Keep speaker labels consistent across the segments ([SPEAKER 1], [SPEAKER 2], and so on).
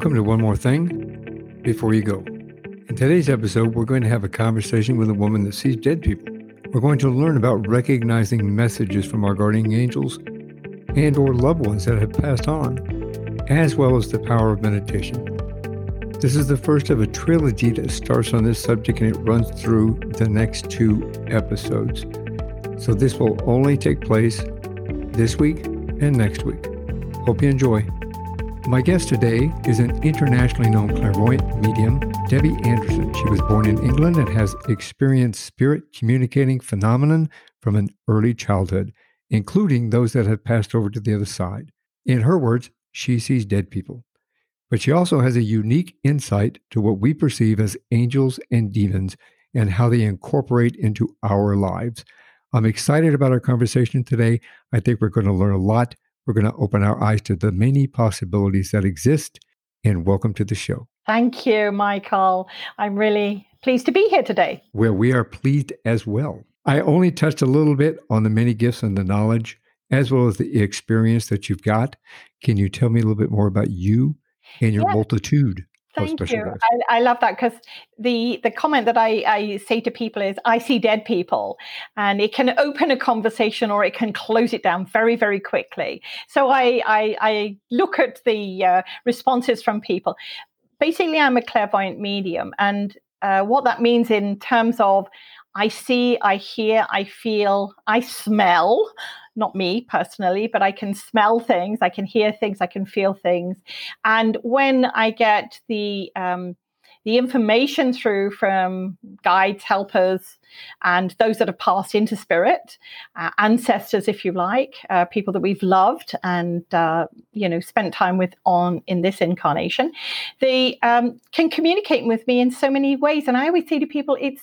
[SPEAKER 1] Welcome to One More Thing Before You Go. In today's episode, we're going to have a conversation with a woman that sees dead people. We're going to learn about recognizing messages from our guardian angels and or loved ones that have passed on, as well as the power of meditation. This is the first of a trilogy that starts on this subject and it runs through the next two episodes. So this will only take place this week and next week. Hope you enjoy. My guest today is an internationally known clairvoyant medium, Debbie Anderson. She was born in England and has experienced spirit communicating phenomenon from an early childhood, including those that have passed over to the other side. In her words, she sees dead people. But she also has a unique insight to what we perceive as angels and demons and how they incorporate into our lives. I'm excited about our conversation today. I think we're going to learn a lot we're going to open our eyes to the many possibilities that exist. And welcome to the show.
[SPEAKER 2] Thank you, Michael. I'm really pleased to be here today.
[SPEAKER 1] Well, we are pleased as well. I only touched a little bit on the many gifts and the knowledge, as well as the experience that you've got. Can you tell me a little bit more about you and your multitude?
[SPEAKER 2] Thank you. I, I, love that because the the comment that I, I say to people is I see dead people, and it can open a conversation or it can close it down very very quickly. So I I, I look at the uh, responses from people. Basically, I'm a clairvoyant medium, and uh, what that means in terms of I see, I hear, I feel, I smell not me personally, but I can smell things, I can hear things, I can feel things. And when I get the um, the information through from guides, helpers, and those that have passed into spirit, uh, ancestors, if you like, uh, people that we've loved and uh, you know spent time with on in this incarnation, they um, can communicate with me in so many ways. And I always say to people, it's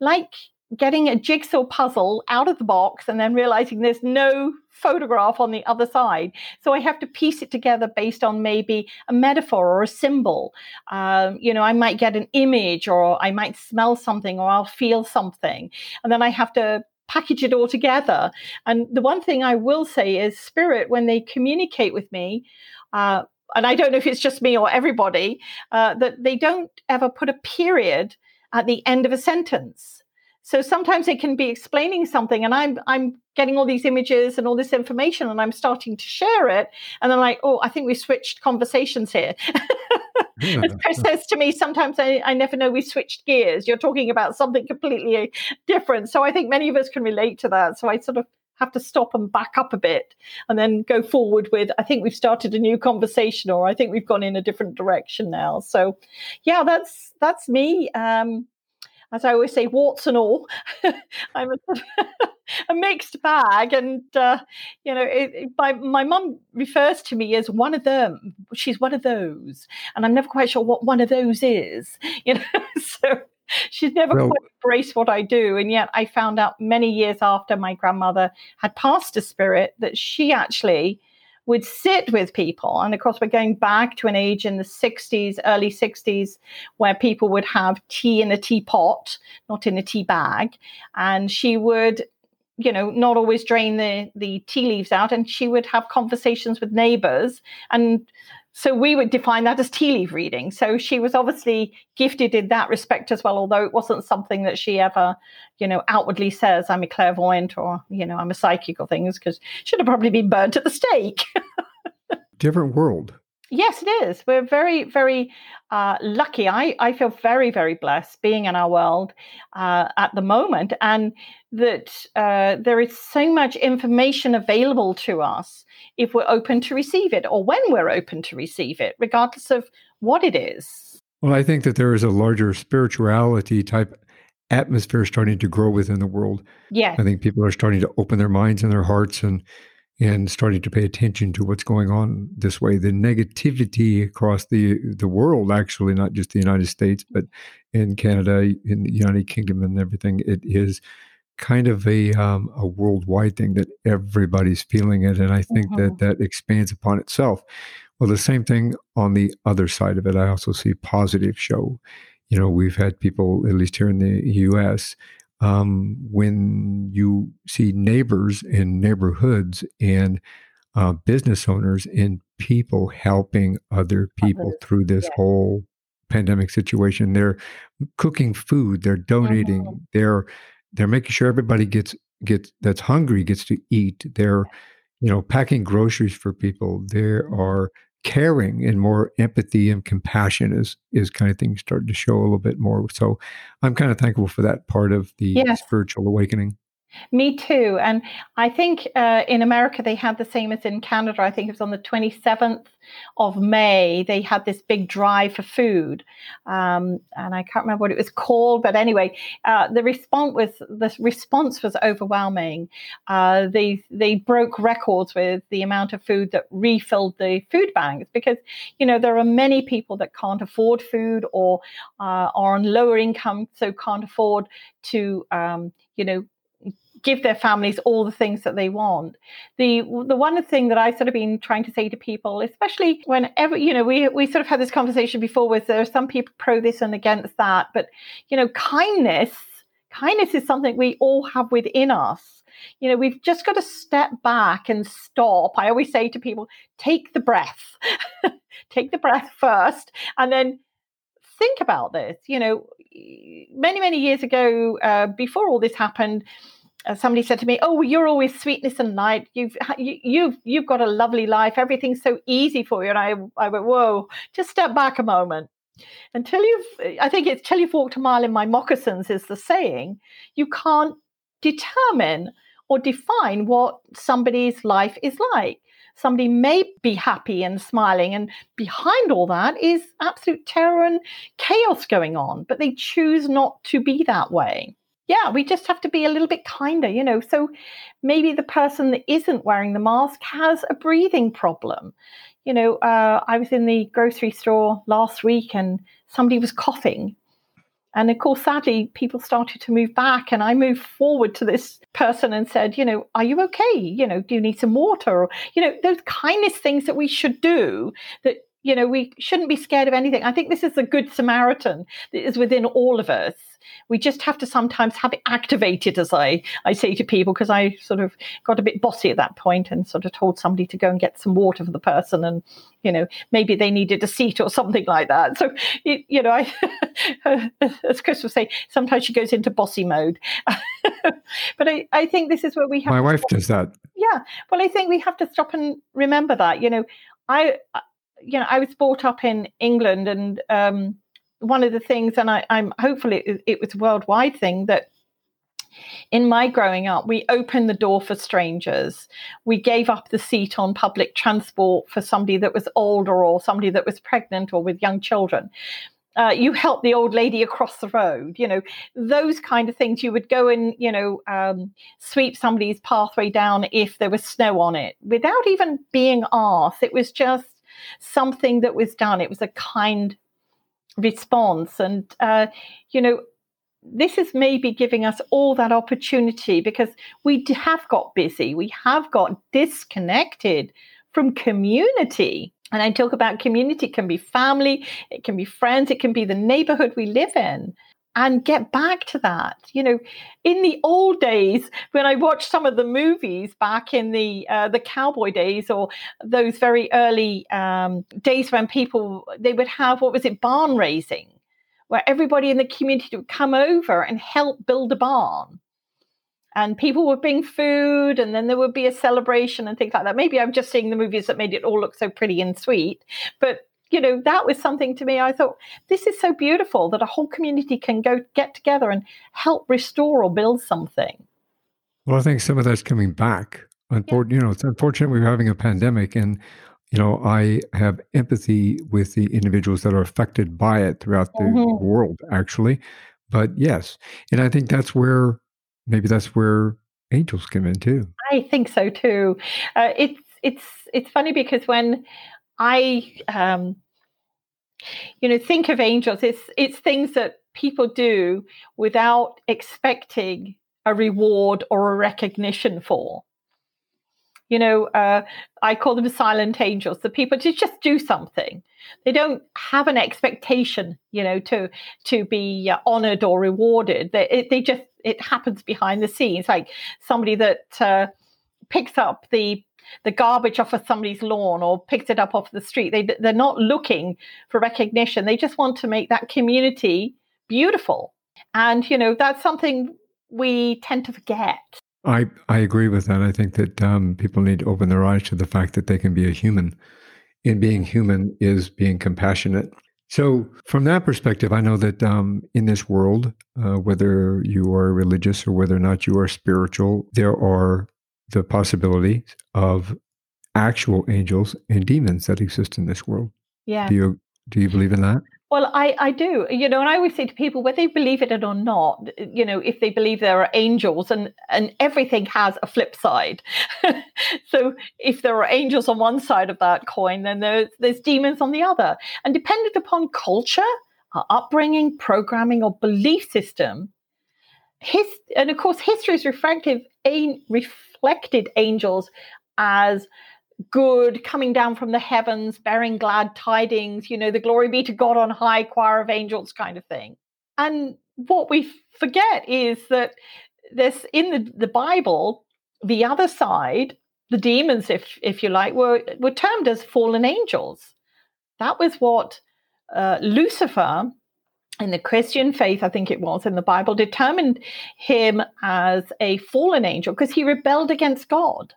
[SPEAKER 2] like getting a jigsaw puzzle out of the box and then realizing there's no photograph on the other side. So I have to piece it together based on maybe a metaphor or a symbol. Um, you know, I might get an image or I might smell something or I'll feel something. And then I have to package it all together. And the one thing I will say is spirit, when they communicate with me, uh, and I don't know if it's just me or everybody, uh, that they don't ever put a period at the end of a sentence so sometimes it can be explaining something and i'm i'm getting all these images and all this information and i'm starting to share it and then like oh i think we switched conversations here. Yeah. as chris says to me sometimes I, I never know we switched gears. You're talking about something completely different. So i think many of us can relate to that. So i sort of have to stop and back up a bit and then go forward with i think we've started a new conversation or i think we've gone in a different direction now. So yeah that's that's me. Um as I always say, warts and all. I'm a, a, mixed bag, and uh, you know, it, it, my my mum refers to me as one of them. She's one of those, and I'm never quite sure what one of those is. You know, so she's never well, quite embraced what I do, and yet I found out many years after my grandmother had passed a spirit that she actually would sit with people. And of course, we're going back to an age in the 60s, early 60s, where people would have tea in a teapot, not in a tea bag. And she would you know not always drain the the tea leaves out and she would have conversations with neighbors and so we would define that as tea leaf reading. So she was obviously gifted in that respect as well, although it wasn't something that she ever, you know, outwardly says, I'm a clairvoyant or, you know, I'm a psychic or things, because she'd have probably been burnt at the stake.
[SPEAKER 1] Different world.
[SPEAKER 2] Yes, it is. We're very, very uh, lucky. I, I feel very, very blessed being in our world uh, at the moment, and that uh, there is so much information available to us if we're open to receive it or when we're open to receive it, regardless of what it is.
[SPEAKER 1] Well, I think that there is a larger spirituality type atmosphere starting to grow within the world.
[SPEAKER 2] Yeah.
[SPEAKER 1] I think people are starting to open their minds and their hearts and and starting to pay attention to what's going on this way. The negativity across the the world, actually, not just the United States, but in Canada, in the United Kingdom, and everything, it is kind of a um, a worldwide thing that everybody's feeling it, and I think mm-hmm. that that expands upon itself. Well, the same thing on the other side of it. I also see positive show. You know, we've had people, at least here in the U.S., um, when you see neighbors in neighborhoods and uh, business owners and people helping other people through this
[SPEAKER 2] yeah.
[SPEAKER 1] whole pandemic situation. They're cooking food, they're donating,
[SPEAKER 2] Mhm.
[SPEAKER 1] they're they're making sure everybody gets gets that's hungry gets to eat. They're you know packing groceries for people. There
[SPEAKER 2] Mhm.
[SPEAKER 1] are caring and more empathy and compassion is is kind of thing starting to show a little bit more. So I'm kind of thankful for that part of the
[SPEAKER 2] Yes.
[SPEAKER 1] spiritual awakening.
[SPEAKER 2] Me too. And I think uh, in America they had the same as in Canada. I think it was on the 27th of May. They had this big drive for food, um, and I can't remember what it was called. But anyway, uh, the response was the response was overwhelming. Uh, they they broke records with the amount of food that refilled the food banks because you know there are many people that can't afford food or uh, are on lower income, so can't afford to um, you know give their families all the things that they want. The the one thing that I've sort of been trying to say to people, especially whenever you know we we sort of had this conversation before, with there are some people pro this and against that, but you know kindness kindness is something we all have within us. You know, we've just got to step back and stop. I always say to people, take the breath, take the breath first, and then think about this. You know, many many years ago, uh, before all this happened Uh, somebody said to me, "Oh, you're always sweetness and light. You've you, you've you've got a lovely life. Everything's so easy for you." And I I went, "Whoa, just step back a moment." Until you've, uh, I think it's till you've walked a mile in my moccasins is the saying. You can't determine or define what somebody's life is like. Somebody may be happy and smiling, and behind all that is absolute terror and chaos going on, but they choose not to be that way yeah, we just have to be a little bit kinder, you know. So maybe the person that isn't wearing the mask has a breathing problem. You know, uh, I was in the grocery store last week and somebody was coughing. And of course, sadly, people started to move back. And I moved forward to this person and said, you know, are you okay? You know, do you need some water? Or, you know, those kindness things that we should do that you know we shouldn't be scared of anything. I think this is the good samaritan that is within all of us. We just have to sometimes have it activated as i i say to people because i sort of got a bit bossy at that point and sort of told somebody to go and get some water for the person and you know maybe they needed a seat or something like that. So it, you know i as chris would say sometimes she goes into bossy mode. But I, I think this is where we have
[SPEAKER 1] my wife does that.
[SPEAKER 2] Yeah. Well i think we have to stop and remember that you know i you know, I was brought up in England, and um, one of the things, and I, am hopefully it, it, was a worldwide thing that in my growing up, we opened the door for strangers. We gave up the seat on public transport for somebody that was older or somebody that was pregnant or with young children. Uh, you help the old lady across the road, you know, those kind of things. You would go and, you know, um, sweep somebody's pathway down if there was snow on it without even being asked. It was just something that was done. It was a kind response. And, uh, you know, this is maybe giving us all that opportunity because we have got busy, we have got disconnected from community. And I talk about community, it can be family, it can be friends, it can be the neighborhood we live in and get back to that. You know, in the old days, when I watched some of the movies back in the uh, the cowboy days or those very early um, days when people they would have what was it barn raising, where everybody in the community would come over and help build a barn. And people would bring food, and then there would be a celebration and things like that. Maybe I'm just seeing the movies that made it all look so pretty and sweet, but you know that was something to me. I thought this is so beautiful that a whole community can go get together and help restore or build something.
[SPEAKER 1] Well i think some of that's coming back. Unfor- yeah. you know it's unfortunate we're having a pandemic and you know i have empathy with the individuals that are affected by it throughout the mm-hmm. world actually. But yes and i think that's where maybe that's where angels come in too.
[SPEAKER 2] I think so too. Uh, it's it's it's funny because when I, um, you know, think of angels. It's it's things that people do without expecting a reward or a recognition for. You know, uh, I call them silent angels. The people to just do something. They don't have an expectation, you know, to to be uh, honored or rewarded. They it, they just it happens behind the scenes, like somebody that uh, picks up the the garbage off of somebody's lawn or picked it up off the street. They they're not looking for recognition. They just want to make that community beautiful. And you know that's something we tend to forget.
[SPEAKER 1] I I agree with that. I think that um, people need to open their eyes to the fact that they can be a human. And being human is being compassionate. So, from that perspective, I know that um, in this world, uh, whether you are religious or whether or not you are spiritual, there are the possibility of actual angels and demons that exist in this world.
[SPEAKER 2] Yeah.
[SPEAKER 1] Do you do you believe in that?
[SPEAKER 2] Well, I, I do, you know, and I always say to people, whether they believe it or not, you know, if they believe there are angels and, and everything has a flip side. so if there are angels on one side of that coin, then there's, there's demons on the other. And dependent upon culture, our upbringing, programming, or belief system, his, and of course, history is refractive reflective, reflected angels as good coming down from the heavens, bearing glad tidings, you know, the glory be to God on high, choir of angels kind of thing. And what we forget is that this in the, the Bible, the other side, the demons, if if you like, were were termed as fallen angels. That was what uh, Lucifer in the Christian faith, I think it was in the Bible, determined him as a fallen angel because he rebelled against God.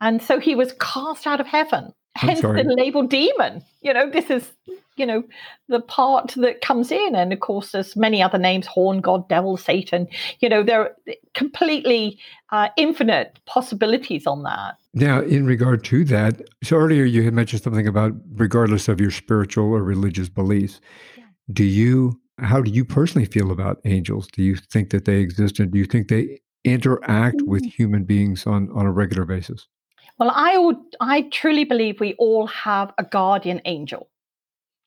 [SPEAKER 2] And so he was cast out of heaven. Hence the label demon. You know, this is, you know, the part that comes in. And of course, there's many other names Horned God, devil, Satan. You know, there are completely uh, infinite possibilities on that.
[SPEAKER 1] Now, in regard to that, so earlier you had mentioned something about regardless of your spiritual or religious beliefs. Do you, how do you personally feel about angels? Do you think that they exist and do you think they interact with mm. human beings on, on a regular basis?
[SPEAKER 2] Well, I would, I truly believe we all have a guardian angel.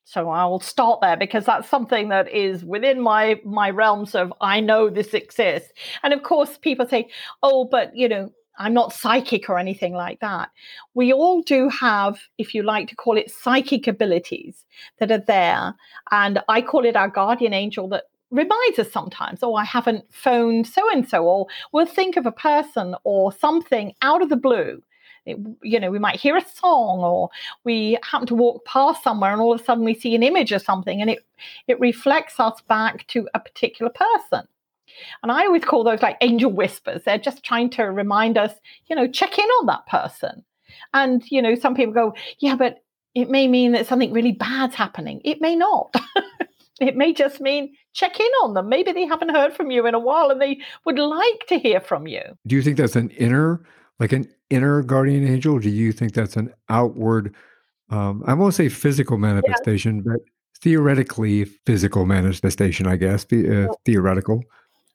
[SPEAKER 2] So I will start there because that's something that is within my my realms of I know this exists. And of course, people say, "Oh, but you know, I'm not psychic or anything like that." We all do have, if you like to call it, psychic abilities that are there, and I call it our guardian angel that reminds us sometimes, oh, I haven't phoned so and so, or we'll think of a person or something out of the blue it, you know, we might hear a song or we happen to walk past somewhere and all of a sudden we see an image or something and it, it reflects us back to a particular person. And I always call those like angel whispers. They're just trying to remind us, you know, check in on that person. And, you know, some people go, yeah, but it may mean that something really bad's happening. It may not. it may just mean check in on them. Maybe they haven't heard from you in a while and they would like to hear from you.
[SPEAKER 1] Do you think that's an inner like an inner guardian angel? do you think that's an outward, um, I won't say physical manifestation, but theoretically physical manifestation, I guess, the, uh, theoretical?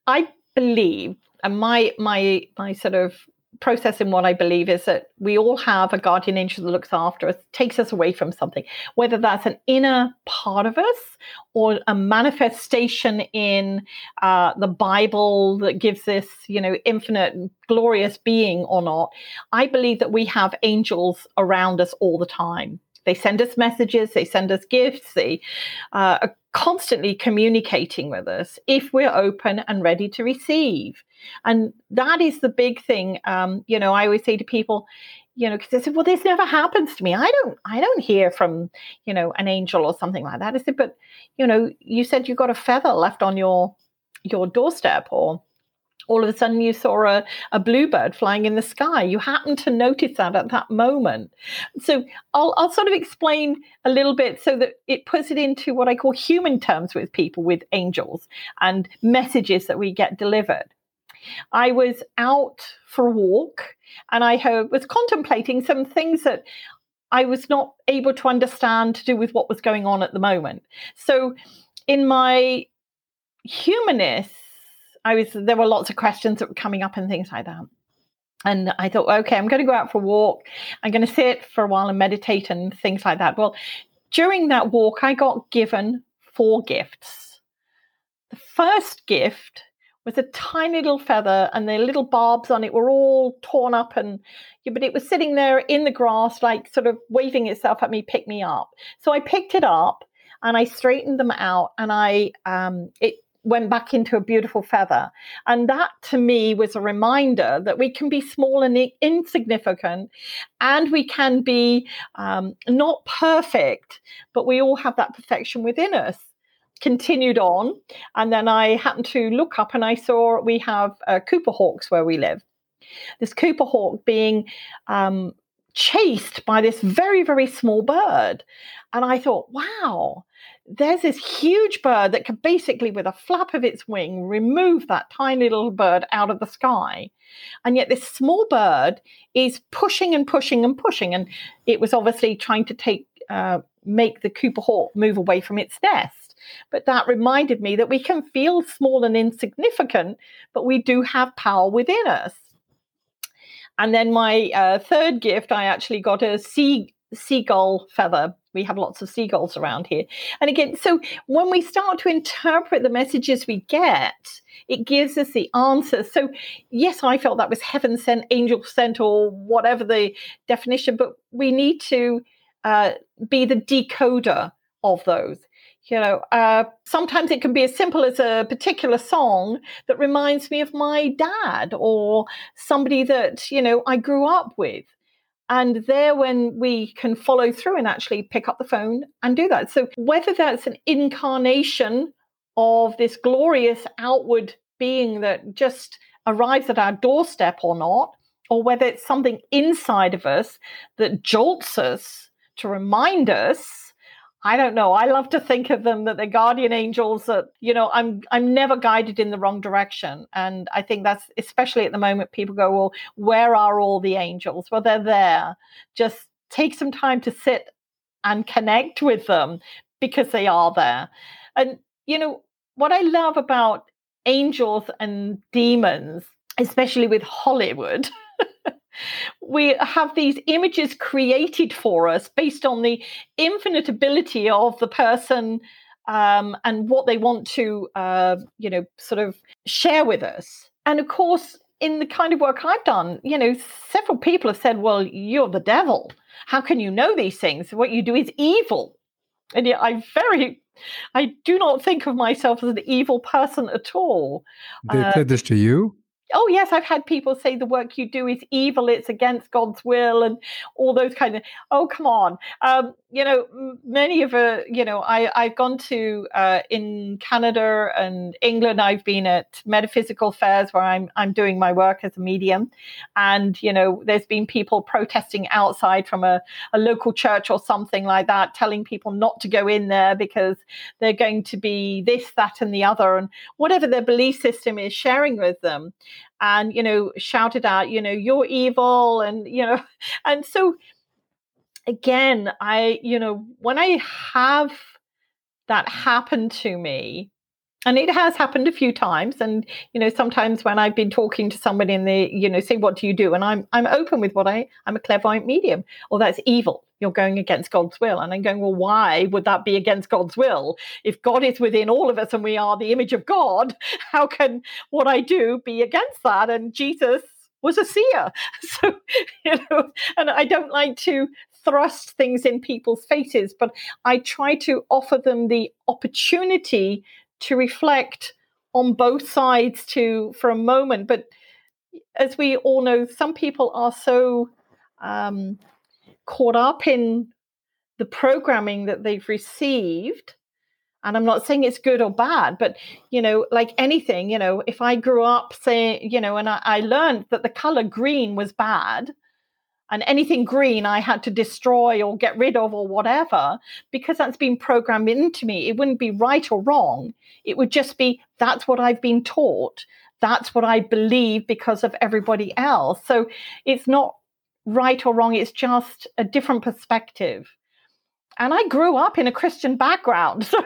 [SPEAKER 2] I believe, and my my my sort of process in what I believe is that we all have a guardian angel that looks after us, takes us away from something, whether that's an inner part of us or a manifestation in uh, the Bible that gives this, you know, infinite, glorious being or not. I believe that we have angels around us all the time. They send us messages, they send us gifts, they uh, are constantly communicating with us if we're open and ready to receive. And that is the big thing. Um, you know, I always say to people, you know, because they said, well, this never happens to me. I don't, I don't hear from, you know, an angel or something like that. I said, but, you know, you said you got a feather left on your your doorstep or all of a sudden you saw a, a bluebird flying in the sky. You happened to notice that at that moment. So I'll, I'll sort of explain a little bit so that it puts it into what I call human terms with people, with angels and messages that we get delivered. I was out for a walk and I was contemplating some things that I was not able to understand to do with what was going on at the moment. So in my humanness, I was there were lots of questions that were coming up and things like that. And I thought, okay, I'm going to go out for a walk. I'm going to sit for a while and meditate and things like that. Well, during that walk, I got given four gifts. The first gift was a tiny little feather, and the little barbs on it were all torn up, and but it was sitting there in the grass, like sort of waving itself at me, pick me up. So I picked it up and I straightened them out, and I um, it went back into a beautiful feather. And that to me was a reminder that we can be small and insignificant and we can be um, not perfect, but we all have that perfection within us. Continued on and then i happened to look up and i saw we have uh, cooper hawks where we live. This cooper hawk being um, chased by this very very small bird. And i thought wow there's this huge bird that could basically, with a flap of its wing, remove that tiny little bird out of the sky. And yet, this small bird is pushing and pushing and pushing. And it was obviously trying to take, uh, make the Cooper Hawk move away from its nest. But that reminded me that we can feel small and insignificant, but we do have power within us. And then my uh, third gift, I actually got a sea seagull feather. We have lots of seagulls around here. And again, so when we start to interpret the messages we get, it gives us the answers. So, yes, I felt that was heaven sent, angel sent, or whatever the definition, but we need to uh, be the decoder of those. You know, uh, sometimes it can be as simple as a particular song that reminds me of my dad or somebody that, you know, I grew up with and there, when we can follow through and actually pick up the phone and do that. So, whether that's an incarnation of this glorious outward being that just arrives at our doorstep or not, or whether it's something inside of us that jolts us to remind us I don't know. I love to think of them that they're guardian angels that, you know, I'm I'm never guided in the wrong direction. And I think that's especially at the moment people go, Well, where are all the angels? Well, they're there. Just take some time to sit and connect with them because they are there. And you know, what I love about angels and demons, especially with Hollywood, we have these images created for us based on the infinite ability of the person um, and what they want to, uh, you know, sort of share with us. And of course, in the kind of work I've done, you know, several people have said, well, you're the devil. How can you know these things? What you do is evil. And yet I very, I do not think of myself as an evil person at all.
[SPEAKER 1] They uh, said this to you?
[SPEAKER 2] Oh yes i've had people say the work you do is evil it's against god's will and all those kind of oh come on. Um, you know many of uh, you know i i've gone to uh, in canada and england i've been at metaphysical fairs where i'm i'm doing my work as a medium. And you know there's been people protesting outside from a, a local church or something like that telling people not to go in there because they're going to be this that and the other. And whatever their belief system is sharing with them and you know shouted out you know you're evil and you know and so again i you know when i have that happen to me and it has happened a few times and you know sometimes when i've been talking to somebody and they you know say what do you do? and i'm i'm open with what i i'm a clairvoyant medium. Or that's evil you're going against god's will. And i'm going well why would that be against god's will? If god is within all of us and we are the image of god how can what i do be against that? And jesus was a seer. So you know and i don't like to thrust things in people's faces but i try to offer them the opportunity to reflect on both sides to for a moment. But as we all know some people are so um, caught up in the programming that they've received and i'm not saying it's good or bad but you know like anything you know if i grew up saying you know and I, I learned that the color green was bad and anything green I had to destroy or get rid of or whatever, because that's been programmed into me. It wouldn't be right or wrong. It would just be that's what I've been taught. That's what I believe because of everybody else. So it's not right or wrong, it's just a different perspective. And I grew up in a Christian background.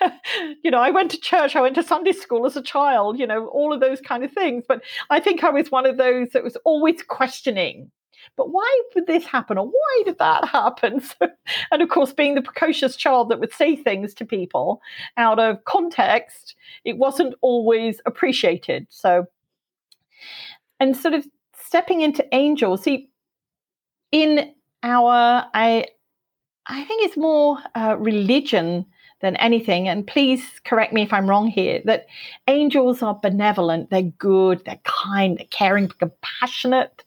[SPEAKER 2] So, you know, I went to church, I went to Sunday school as a child, you know, all of those kind of things. But I think I was one of those that was always questioning but why would this happen or why did that happen? So, and of course, being the precocious child that would say things to people out of context, it wasn't always appreciated. So, and sort of stepping into angels, see, in our, I, I think it's more uh, religion than anything. And please correct me if I'm wrong here that angels are benevolent, they're good, they're kind, they're caring, compassionate,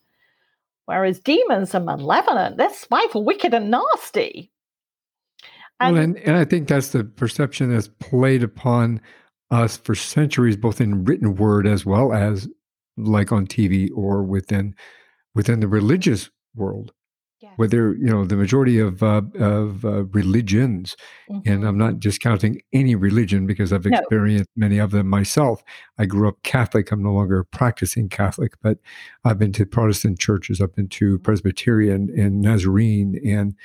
[SPEAKER 2] whereas demons are malevolent, they're spiteful, wicked, and nasty.
[SPEAKER 1] And, well, and, and I think that's the perception that's played upon us for centuries, both in written word as well as like on TV or within within the religious world yes. whether you know the majority of uh, of uh, religions, mm-hmm. and I'm not discounting any religion because I've experienced no. many of them myself. I grew up Catholic. I'm no longer practicing Catholic, but I've been to Protestant churches. I've been to mm-hmm. Presbyterian and Nazarene and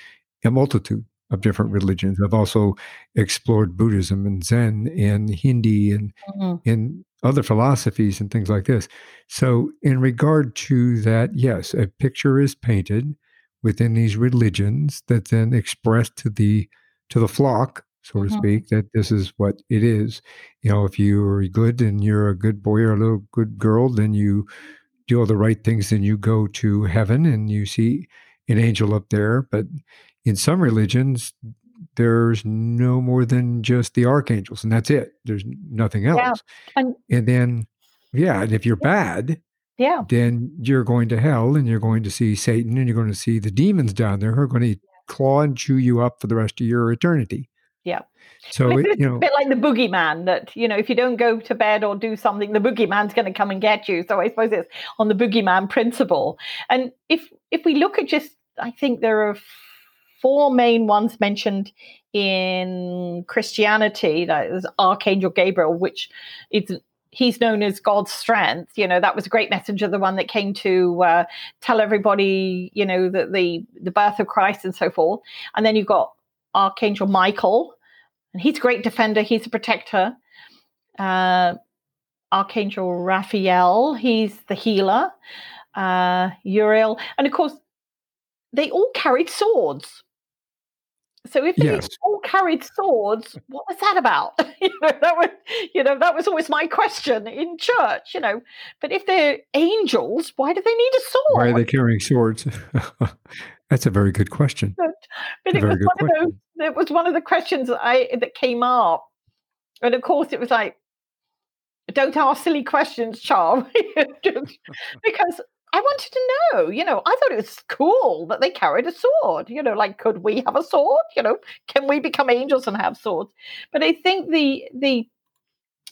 [SPEAKER 1] a multitude of different religions. I've also explored Buddhism and Zen and Hindi and mm-hmm. and other philosophies and things like this. So, in regard to that, yes, a picture is painted within these religions that then express to the to the flock so to mm-hmm. speak that this is what it is you know if you are good and you're a good boy or a little good girl then you do all the right things and you go to heaven and you see an angel up there but in some religions there's no more than just the archangels and that's it there's nothing else yeah. and, and then yeah and if you're bad
[SPEAKER 2] yeah.
[SPEAKER 1] then you're going to hell and you're going to see Satan and you're going to see the demons down there who are going to claw and chew you up for the rest of your eternity.
[SPEAKER 2] Yeah.
[SPEAKER 1] So
[SPEAKER 2] it,
[SPEAKER 1] you know,
[SPEAKER 2] a bit like the boogeyman that you know, if you don't go to bed or do something, the boogeyman's going to come and get you. So I suppose it's on the boogeyman principle. And if if we look at just, I think there are four main ones mentioned in Christianity. That is Archangel Gabriel, which is he's known as God's strength. You know, that was a great messenger, the one that came to uh, tell everybody, you know, that the the birth of Christ and so forth. And then you've got Archangel Michael, and he's a great defender. He's a protector. Uh, Archangel Raphael, he's the healer. Uh, Uriel, and of course, they all carried swords. So if they yes. all carried swords, what was that about? you know, that was you know that was always my question in church. You know, but if they're angels, why do they need a sword?
[SPEAKER 1] Why are they carrying swords? That's a very good question. But,
[SPEAKER 2] but it, was one of those, it was one of the questions that I that came up, and of course it was like, don't ask silly questions, Charles, because I wanted to know, you know, I thought it was cool that they carried a sword. You know, like could we have a sword? You know, can we become angels and have swords? But I think the the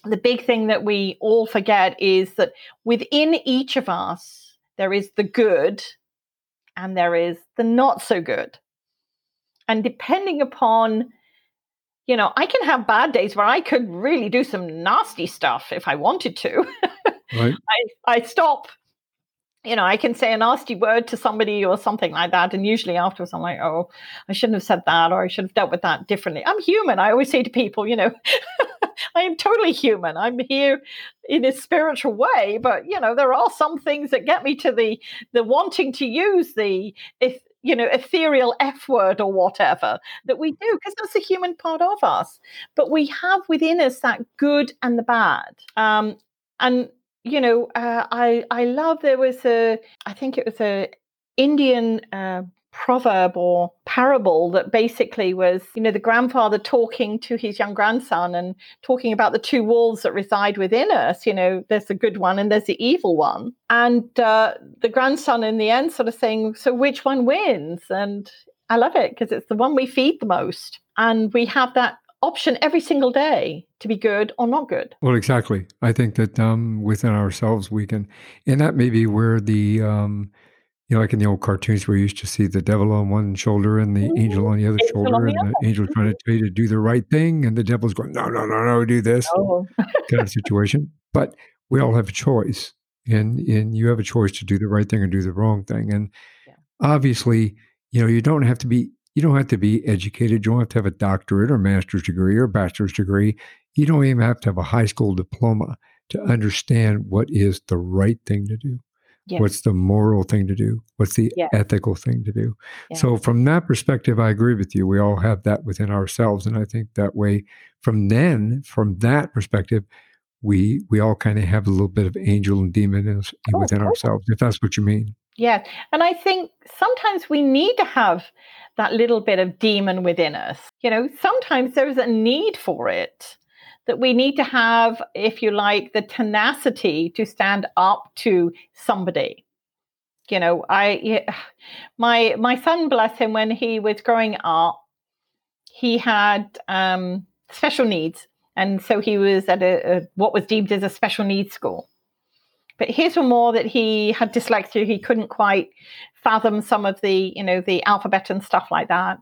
[SPEAKER 2] the big thing that we all forget is that within each of us there is the good and there is the not so good. And depending upon you know, I can have bad days where I could really do some nasty stuff if I wanted to. Right. I, I stop you know, I can say a nasty word to somebody or something like that. And usually afterwards, I'm like, oh, I shouldn't have said that or I should have dealt with that differently. I'm human. I always say to people, you know, I am totally human. I'm here in a spiritual way, but, you know, there are some things that get me to the, the wanting to use the, if, you know, ethereal F word or whatever that we do, because that's a human part of us. But we have within us that good and the bad. Um, and you know, uh, I I love there was a I think it was a Indian uh, proverb or parable that basically was you know the grandfather talking to his young grandson and talking about the two wolves that reside within us you know there's the good one and there's the evil one. And uh, the grandson in the end sort of saying so which one wins? And i love it because it's the one we feed the most. And we have that option every single day to be good or not good.
[SPEAKER 1] Well, exactly. I think that um, within ourselves, we can, and that may be where the, um, you know, like in the old cartoons where you used to see the devil on one shoulder and the mm-hmm. angel on the other angel shoulder, the and other. the angel trying to tell you to do the right thing, and the devil's going, no, no, no, no, do this oh. kind of situation. But we all have a choice, and and you have a choice to do the right thing or do the wrong thing, and yeah. obviously, you know, you don't have to be you don't have to be educated. You don't have to have a doctorate or master's degree or bachelor's degree. You don't even have to have a high school diploma to understand what is the right thing to do. Yes. What's the moral thing to do? What's the yes. ethical thing to do? Yes. So, from that perspective, I agree with you. We all have that within ourselves. And I think that way, from then, from that perspective, we we all kind of have a little bit of angel and demon in,
[SPEAKER 2] Oh,
[SPEAKER 1] within ourselves, if that's what you mean.
[SPEAKER 2] Yeah. And I think sometimes we need to have that little bit of demon within us. You know, sometimes there's a need for it that we need to have, if you like, the tenacity to stand up to somebody. You know, I my my son, bless him, when he was growing up, he had um, special needs, and so he was at a, a what was deemed as a special needs school. But his were more that he had dyslexia; he couldn't quite fathom some of the, you know, the alphabet and stuff like that.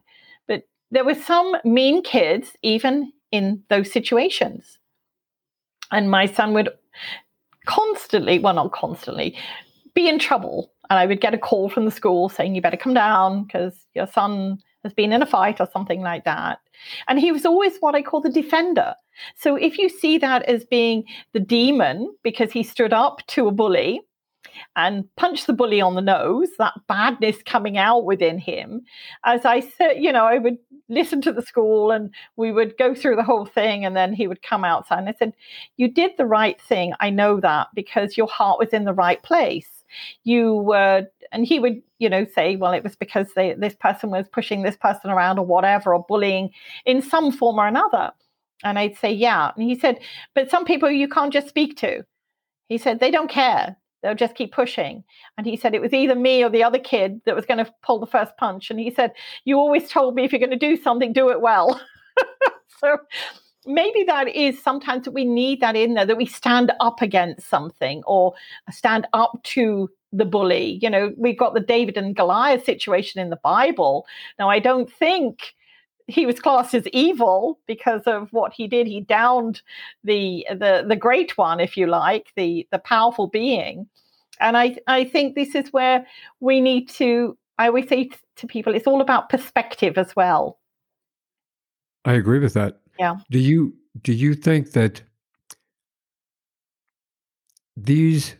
[SPEAKER 2] But there were some mean kids, even in those situations. And my son would constantly, well, not constantly, be in trouble. And I would get a call from the school saying, you better come down because your son has been in a fight or something like that. And he was always what I call the defender. So if you see that as being the demon because he stood up to a bully and punched the bully on the nose, that badness coming out within him, as I said, you know, I would listen to the school and we would go through the whole thing and then he would come outside and I said, You did the right thing. I know that because your heart was in the right place. You were, and he would, you know, say, Well, it was because they, this person was pushing this person around or whatever, or bullying in some form or another. And I'd say, Yeah. And he said, But some people you can't just speak to. He said, They don't care they'll just keep pushing. And he said it was either me or the other kid that was going to pull the first punch. And he said, You always told me if you're going to do something, do it well. so maybe that is sometimes that we need that in there, that we stand up against something or stand up to the bully. You know, we've got the David and Goliath situation in the Bible. Now, I don't think he was classed as evil because of what he did. He downed the the the great one, if you like, the the powerful being. And I I think this is where we need to. I always say to people, it's all about perspective as well.
[SPEAKER 1] I agree with that.
[SPEAKER 2] Yeah.
[SPEAKER 1] Do you do you think that these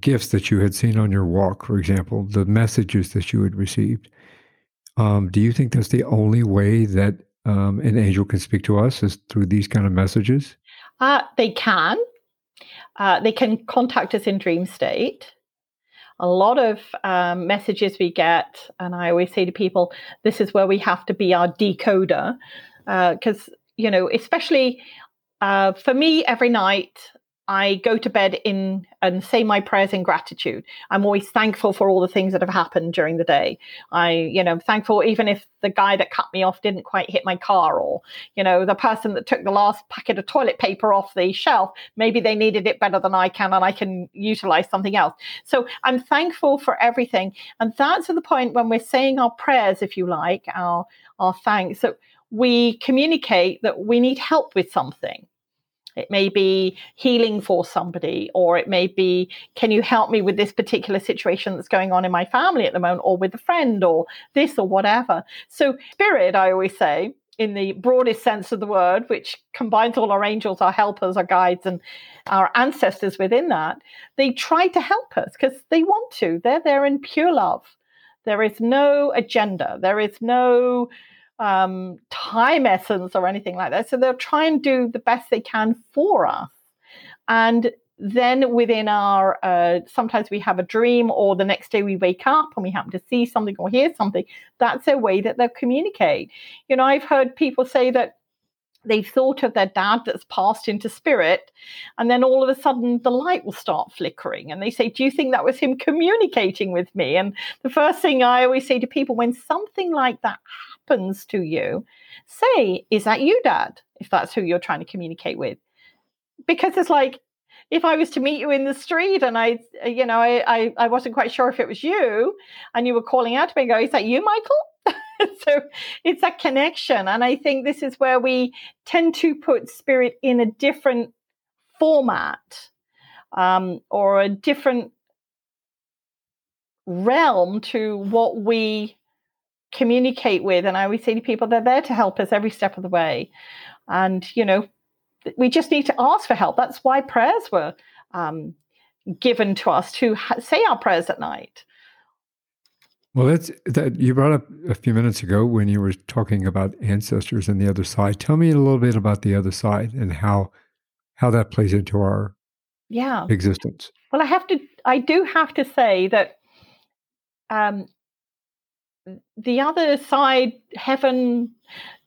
[SPEAKER 1] gifts that you had seen on your walk, for example, the messages that you had received, um, do you think that's the only way that um, an angel can speak to us is through these kind of messages?
[SPEAKER 2] Uh, they can. Uh, they can contact us in dream state. A lot of um, messages we get, and I always say to people, this is where we have to be our decoder. Because, uh, you know, especially uh, for me, every night I go to bed in and say my prayers in gratitude. I'm always thankful for all the things that have happened during the day. I, you know, thankful even if the guy that cut me off didn't quite hit my car or, you know, the person that took the last packet of toilet paper off the shelf, maybe they needed it better than I can and I can utilize something else. So I'm thankful for everything. And that's at the point when we're saying our prayers, if you like, our our thanks, that we communicate that we need help with something it may be healing for somebody, or it may be, can you help me with this particular situation that's going on in my family at the moment, or with a friend, or this, or whatever. So, spirit, I always say, in the broadest sense of the word, which combines all our angels, our helpers, our guides, and our ancestors within that, they try to help us because they want to. They're there in pure love. There is no agenda. There is no um, time essence or anything like that. So they'll try and do the best they can for us. And then within our, uh, sometimes we have a dream, or the next day we wake up and we happen to see something or hear something. That's a way that they'll communicate. You know, I've heard people say that they've thought of their dad that's passed into spirit and then all of a sudden the light will start flickering and they say do you think that was him communicating with me and the first thing i always say to people when something like that happens to you say is that you dad if that's who you're trying to communicate with because it's like if I was to meet you in the street and I, you know, I, I, I wasn't quite sure if it was you and you were calling out to me, go, is that you, Michael? so it's that connection. And I think this is where we tend to put spirit in a different format um, or a different realm to what we communicate with. And I always say to people, they're there to help us every step of the way. And, you know, we just need to ask for help. That's why prayers were um, given to us to ha- say our prayers at night.
[SPEAKER 1] Well, that's that you brought up a few minutes ago when you were talking about ancestors and the other side. Tell me a little bit about the other side and how how that plays into our
[SPEAKER 2] yeah
[SPEAKER 1] existence.
[SPEAKER 2] Well, I have to. I do have to say that um, the other side, heaven,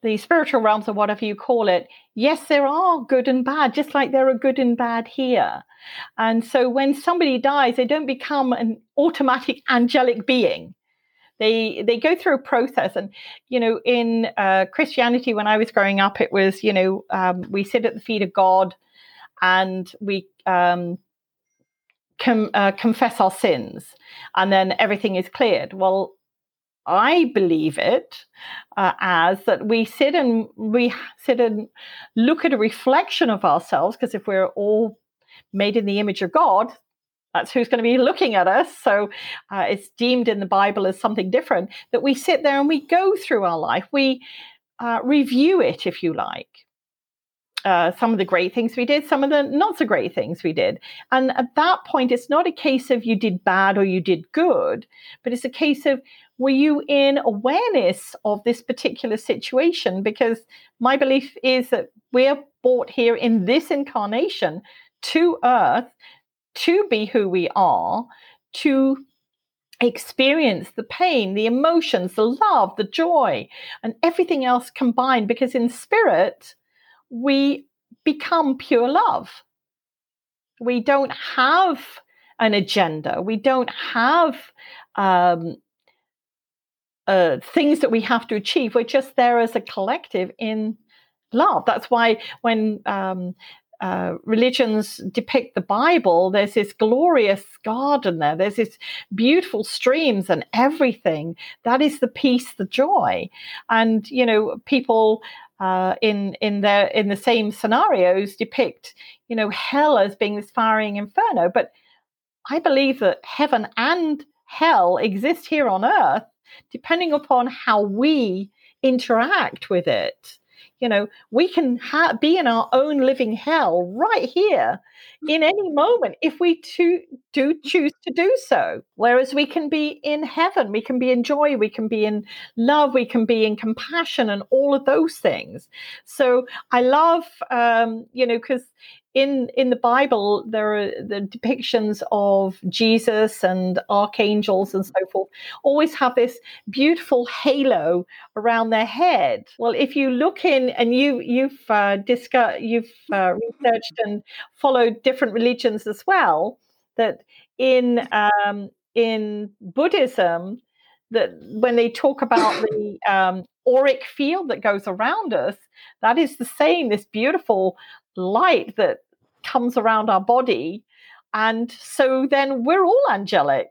[SPEAKER 2] the spiritual realms, or whatever you call it, yes, there are good and bad, just like there are good and bad here. And so when somebody dies, they don't become an automatic angelic being. They they go through a process, and you know, in uh, Christianity, when I was growing up, it was you know um, we sit at the feet of God, and we um, com, uh, confess our sins, and then everything is cleared. Well, I believe it uh, as that we sit and we sit and look at a reflection of ourselves because if we're all made in the image of God, that's who's going to be looking at us. So uh, it's deemed in the Bible as something different that we sit there and we go through our life. We uh, review it, if you like. Uh, some of the great things we did, some of the not so great things we did. And at that point, it's not a case of you did bad or you did good, but it's a case of were you in awareness of this particular situation? Because my belief is that we're brought here in this incarnation to earth to be who we are, to experience the pain, the emotions, the love, the joy, and everything else combined. Because in spirit, we become pure love. We don't have an agenda. We don't have um, uh, things that we have to achieve. We're just there as a collective in love. That's why when um, uh, religions depict the Bible, there's this glorious garden there, there's this beautiful streams and everything. That is the peace, the joy. And, you know, people uh, in in their in the same scenarios depict you know hell as being this firing inferno but i believe that heaven and hell exist here on earth depending upon how we interact with it. You know we can ha- be in our own living hell right here in any moment if we to- do choose to do so. Whereas we can be in heaven we can be in joy we can be in love we can be in compassion and all of those things. So i love um, you know because in in the Bible, there are the depictions of Jesus and archangels and so forth. Always have this beautiful halo around their head. Well, if you look in and you you've uh, you've uh, researched and followed different religions as well, that in um, in Buddhism, that when they talk about the um, auric field that goes around us, that is the same. This beautiful light that comes around our body. And so then we're all angelic.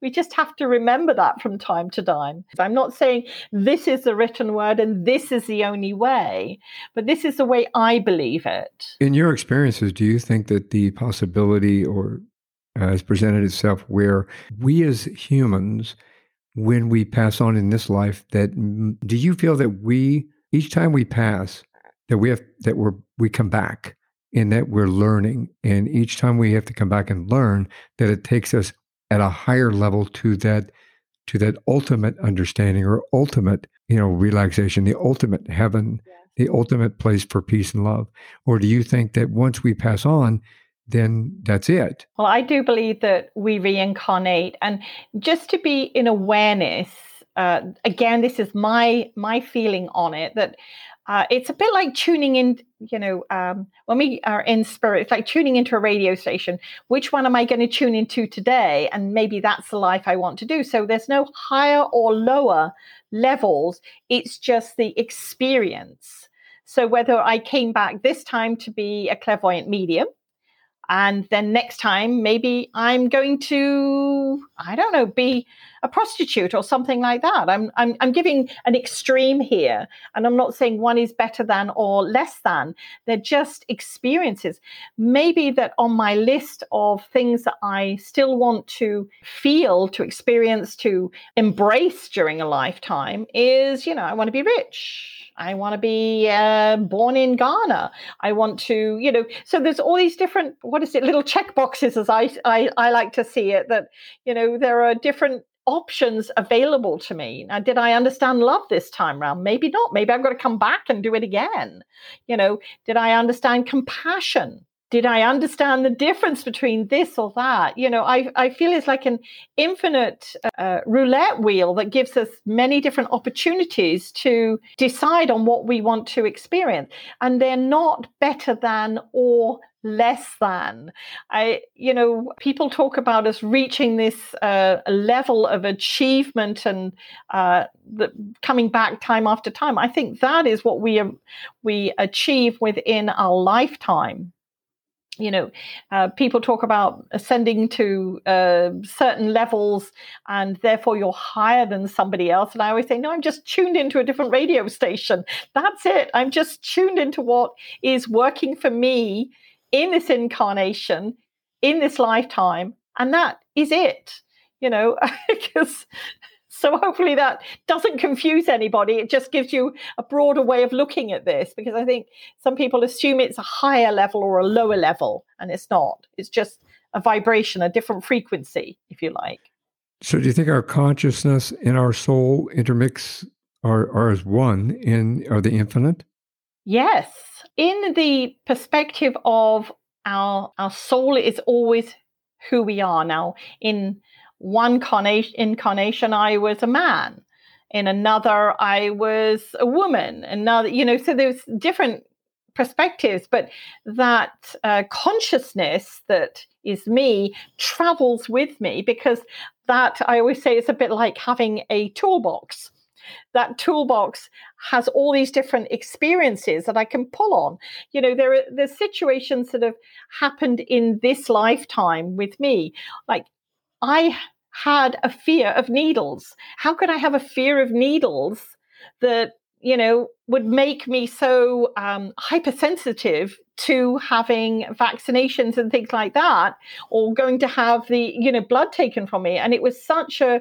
[SPEAKER 2] We just have to remember that from time to time. I'm not saying this is the written word and this is the only way, but this is the way I believe it.
[SPEAKER 1] In your experiences, do you think that the possibility or uh, has presented itself where we as humans, when we pass on in this life, that do you feel that we, each time we pass, that we have, that we're, we come back in that we're learning. And each time we have to come back and learn, that it takes us at a higher level to that to that ultimate understanding or ultimate, you know, relaxation, the ultimate heaven, the ultimate place for peace and love? Or do you think that once we pass on, then that's it?
[SPEAKER 2] Well, I do believe that we reincarnate, and just to be in awareness. Uh, again, this is my my feeling on it that uh, it's a bit like tuning in, you know, um, when we are in spirit, it's like tuning into a radio station. Which one am I going to tune into today? And maybe that's the life I want to do. So there's no higher or lower levels, it's just the experience. So whether I came back this time to be a clairvoyant medium, and then next time maybe i'm going to i don't know be a prostitute or something like that. I'm i'm, I'm giving an extreme here and i'm not saying one is better than or less than. They're just experiences. Maybe that on my list of things that i still want to feel to experience to embrace during a lifetime is you know i want to be rich. I want to be uh, born in Ghana. I want to, you know, so there's all these different, what is it, little check boxes as I, I, I like to see it, that, you know, there are different options available to me. Now, did I understand love this time around? Maybe not. Maybe I've got to come back and do it again. You know, did I understand compassion? did I understand the difference between this or that? You know, I, I feel it's like an infinite uh, roulette wheel that gives us many different opportunities to decide on what we want to experience. And they're not better than or less than. I, you know, people talk about us reaching this uh, level of achievement and uh, the, coming back time after time. I think that is what we we achieve within our lifetime you know, uh, people talk about ascending to uh, certain levels and therefore you're higher than somebody else. And I always say, no, I'm just tuned into a different radio station. That's it. I'm just tuned into what is working for me in this incarnation, in this lifetime. And that is it, you know, because so hopefully that doesn't confuse anybody. It just gives you a broader way of looking at this because I think some people assume it's a higher level or a lower level, and it's not. It's just a vibration, a different frequency, if you like.
[SPEAKER 1] So, do you think our consciousness and our soul intermix are, are as one in are the infinite?
[SPEAKER 2] Yes. In the perspective of our our soul is always who we are now in one incarnation I was a man. In another, I was a woman. Another, you know, so there's different perspectives, but that uh, consciousness that is me travels with me because that I always say is a bit like having a toolbox. That toolbox has all these different experiences that I can pull on. You know, there are there's situations that have happened in this lifetime with me. Like I had a fear of needles. How could I have a fear of needles that, you know, would make me so um, hypersensitive to having vaccinations and things like that, or going to have the, you know, blood taken from me? And it was such a,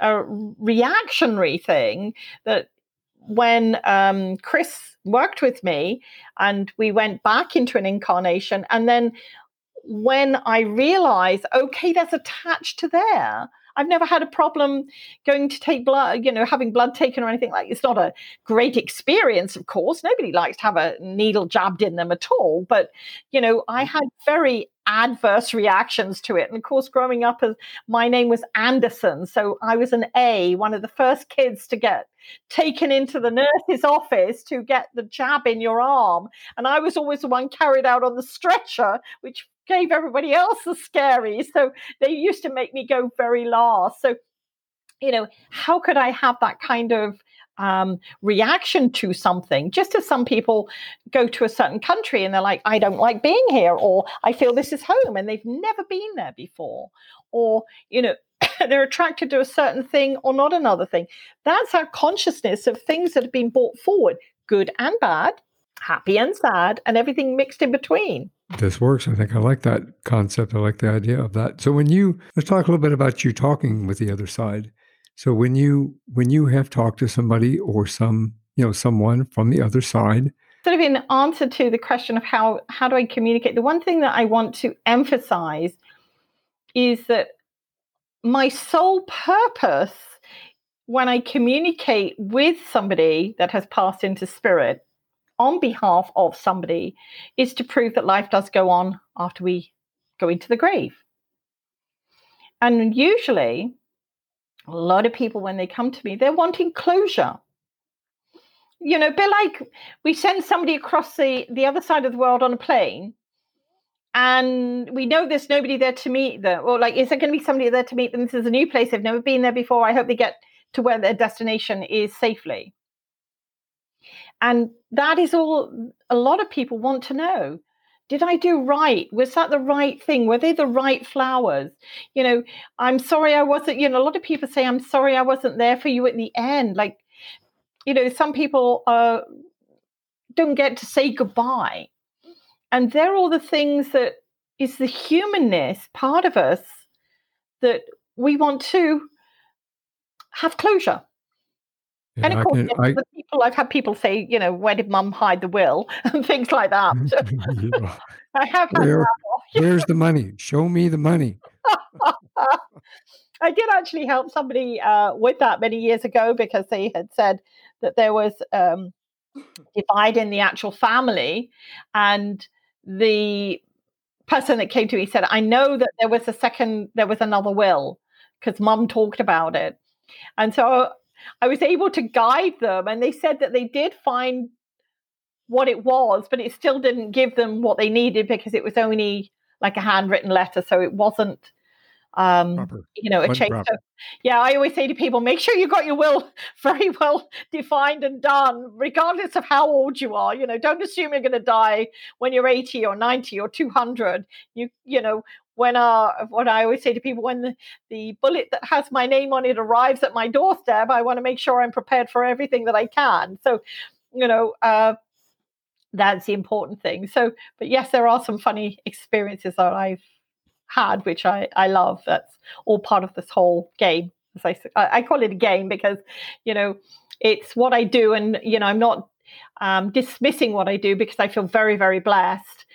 [SPEAKER 2] a reactionary thing that when um, Chris worked with me and we went back into an incarnation and then when I realize, okay, that's attached to there. I've never had a problem going to take blood, you know, having blood taken or anything like. It's not a great experience, of course. Nobody likes to have a needle jabbed in them at all. But you know, I mm. had very adverse reactions to it. And of course, growing up as my name was Anderson, so I was an A, one of the first kids to get taken into the nurse's office to get the jab in your arm. And I was always the one carried out on the stretcher, which gave everybody else the scary. So they used to make me go very last. So, you know, how could I have that kind of um, reaction to something. Just as some people go to a certain country and they're like, I don't like being here, or I feel this is home, and they've never been there before, or, you know, they're attracted to a certain thing or not another thing. That's our consciousness of things that have been brought forward, good and bad, happy and sad, and everything mixed in between.
[SPEAKER 1] This works. I think I like that concept. I like the idea of that. So when you let's talk a little bit about you talking with the other side. So when you when you have talked to somebody or some you know someone from the other side,
[SPEAKER 2] sort of in answer to the question of how how do I communicate, the one thing that I want to emphasize is that my sole purpose when I communicate with somebody that has passed into spirit on behalf of somebody is to prove that life does go on after we go into the grave. And usually a lot of people when they come to me they're wanting closure you know a bit like we send somebody across the the other side of the world on a plane and we know there's nobody there to meet them or like is there going to be somebody there to meet them? This is a new place. They've never been there before. I hope they get to where their destination is safely and that is all a lot of people want to know did I do right? Was that the right thing? Were they the right flowers? You know, I'm sorry I wasn't, you know, a lot of people say, I'm sorry I wasn't there for you at the end. Like, you know, some people uh, don't get to say goodbye. And they're all the things that is the humanness part of us that we want to have closure. Yeah, and of course, can, I, people I've had people say, you know, where did mum hide the will and things like that. I have
[SPEAKER 1] Where, where's the money? Show me the money.
[SPEAKER 2] I did actually help somebody uh, with that many years ago because they had said that there was um, divide in the actual family, and the person that came to me said, I know that there was a second, there was another will because mum talked about it. And so I was able to guide them. And they said that they did find what it was, but it still didn't give them what they needed because it was only like a handwritten letter. So it wasn't um proper. you know a change yeah i always say to people make sure you got your will very well defined and done regardless of how old you are you know don't assume you're going to die when you're 80 or 90 or 200 you you know when uh what i always say to people when the, the bullet that has my name on it arrives at my doorstep i want to make sure i'm prepared for everything that i can so you know uh that's the important thing so but yes there are some funny experiences that i've had, which I, I love. That's all part of this whole game. As I, I call it a game because, you know, it's what I do. And, you know, I'm not um, dismissing what I do because I feel very, very blessed.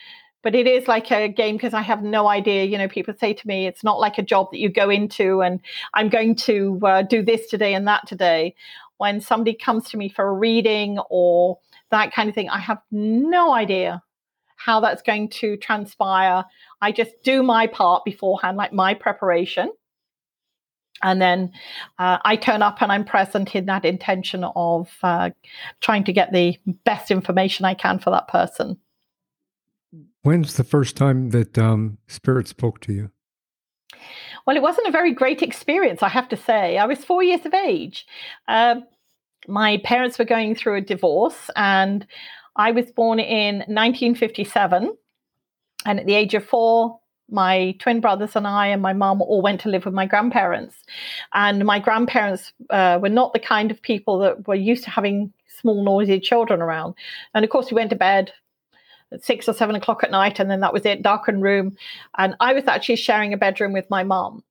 [SPEAKER 2] But it is like a game because I have no idea. You know, people say to me, it's not like a job that you go into and I'm going to uh, do this today and that today. When somebody comes to me for a reading or that kind of thing, I have no idea how that's going to transpire. I just do my part beforehand, like my preparation. And then uh, I turn up and I'm present in that intention of uh, trying to get the best information I can for that person.
[SPEAKER 1] When's the first time that um, Spirit spoke to you?
[SPEAKER 2] Well, it wasn't a very great experience, I have to say. I was four years of age. Uh, my parents were going through a divorce, and I was born in 1957. And at the age of four, my twin brothers and I and my mom all went to live with my grandparents. And my grandparents uh, were not the kind of people that were used to having small, noisy children around. And of course, we went to bed six or seven o'clock at night, and then that was it, darkened room. And I was actually sharing a bedroom with my mom.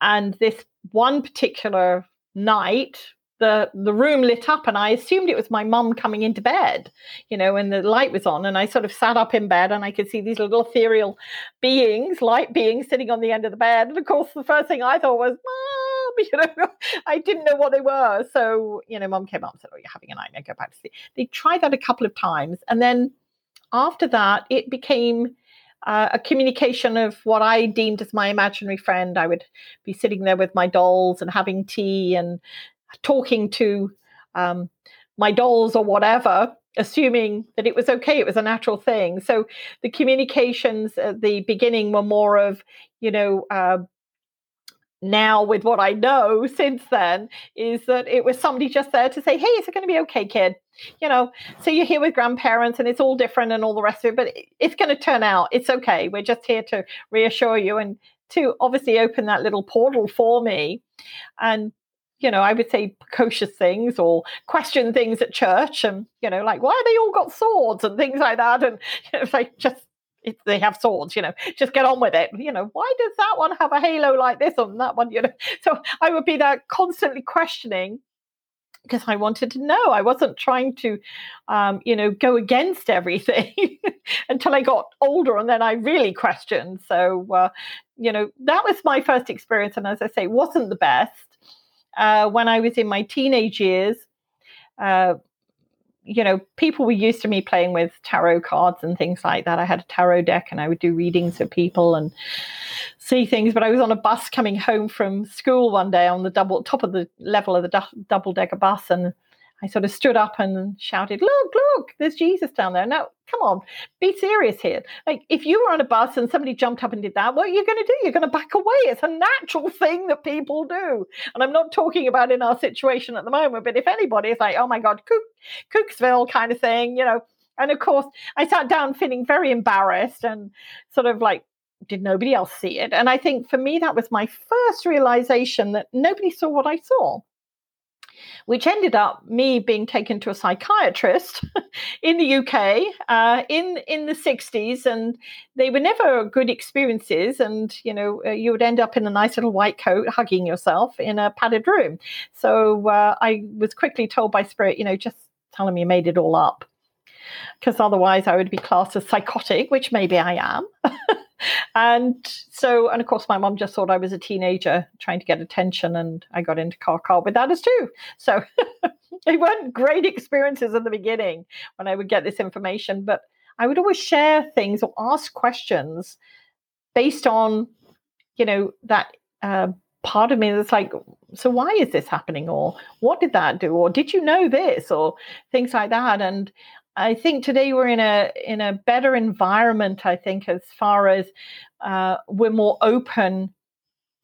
[SPEAKER 2] And this one particular night, the the room lit up and I assumed it was my mum coming into bed, you know, and the light was on and I sort of sat up in bed and I could see these little ethereal beings, light beings sitting on the end of the bed. And of course the first thing I thought was, Mom, you know, I didn't know what they were. So, you know, mum came up and said, Oh, you're having a nightmare, go back to sleep. They tried that a couple of times. And then after that, it became uh, a communication of what I deemed as my imaginary friend. I would be sitting there with my dolls and having tea and talking to um, my dolls or whatever, assuming that it was okay, it was a natural thing. So the communications at the beginning were more of, you know, uh, now with what I know since then is that it was somebody just there to say, "Hey, is it going to be okay, kid?" You know, so you're here with grandparents and it's all different and all the rest of it, but it's going to turn out. It's okay. We're just here to reassure you and to obviously open that little portal for me. And you know, I would say precocious things or question things at church and, you know, like, why they all got swords and things like that? And you know, it's like, just, they have swords, you know, just get on with it. You know, why does that one have a halo like this on that one, you know? So I would be there constantly questioning because I wanted to know. I wasn't trying to, um, you know, go against everything until I got older, and then I really questioned. So, uh, you know, that was my first experience, and as I say, wasn't the best uh, when I was in my teenage years, uh, you know, people were used to me playing with tarot cards and things like that. I had a tarot deck and I would do readings for people and see things. But I was on a bus coming home from school one day on the double top of the level of the du- double decker bus, and I sort of stood up and shouted, Look, look, there's Jesus down there. Now, come on, be serious here. Like, if you were on a bus and somebody jumped up and did that, what are you going to do? You're going to back away. It's a natural thing that people do. And I'm not talking about in our situation at the moment, but if anybody is like, oh my God, Cook, Cooksville kind of thing, you know. And of course, I sat down feeling very embarrassed and sort of like, did nobody else see it? And I think for me, that was my first realization that nobody saw what I saw which ended up me being taken to a psychiatrist in the UK uh, in in the 60s, and they were never good experiences. And you know, uh, you would end up in a nice little white coat, hugging yourself in a padded room. So uh, I was quickly told by Spirit, you know, just tell them you made it all up, because otherwise I would be classed as psychotic, which maybe I am. and so, and of course, my mom just thought I was a teenager trying to get attention, and I got into car car with that as too. So, they weren't great experiences in the beginning when I would get this information, but I would always share things or ask questions based on, you know, that uh, part of me that's like, so why is this happening? Or what did that do? Or did you know this? Or things like that. And I think today we're in a in a better environment. I think as far as uh, we're more open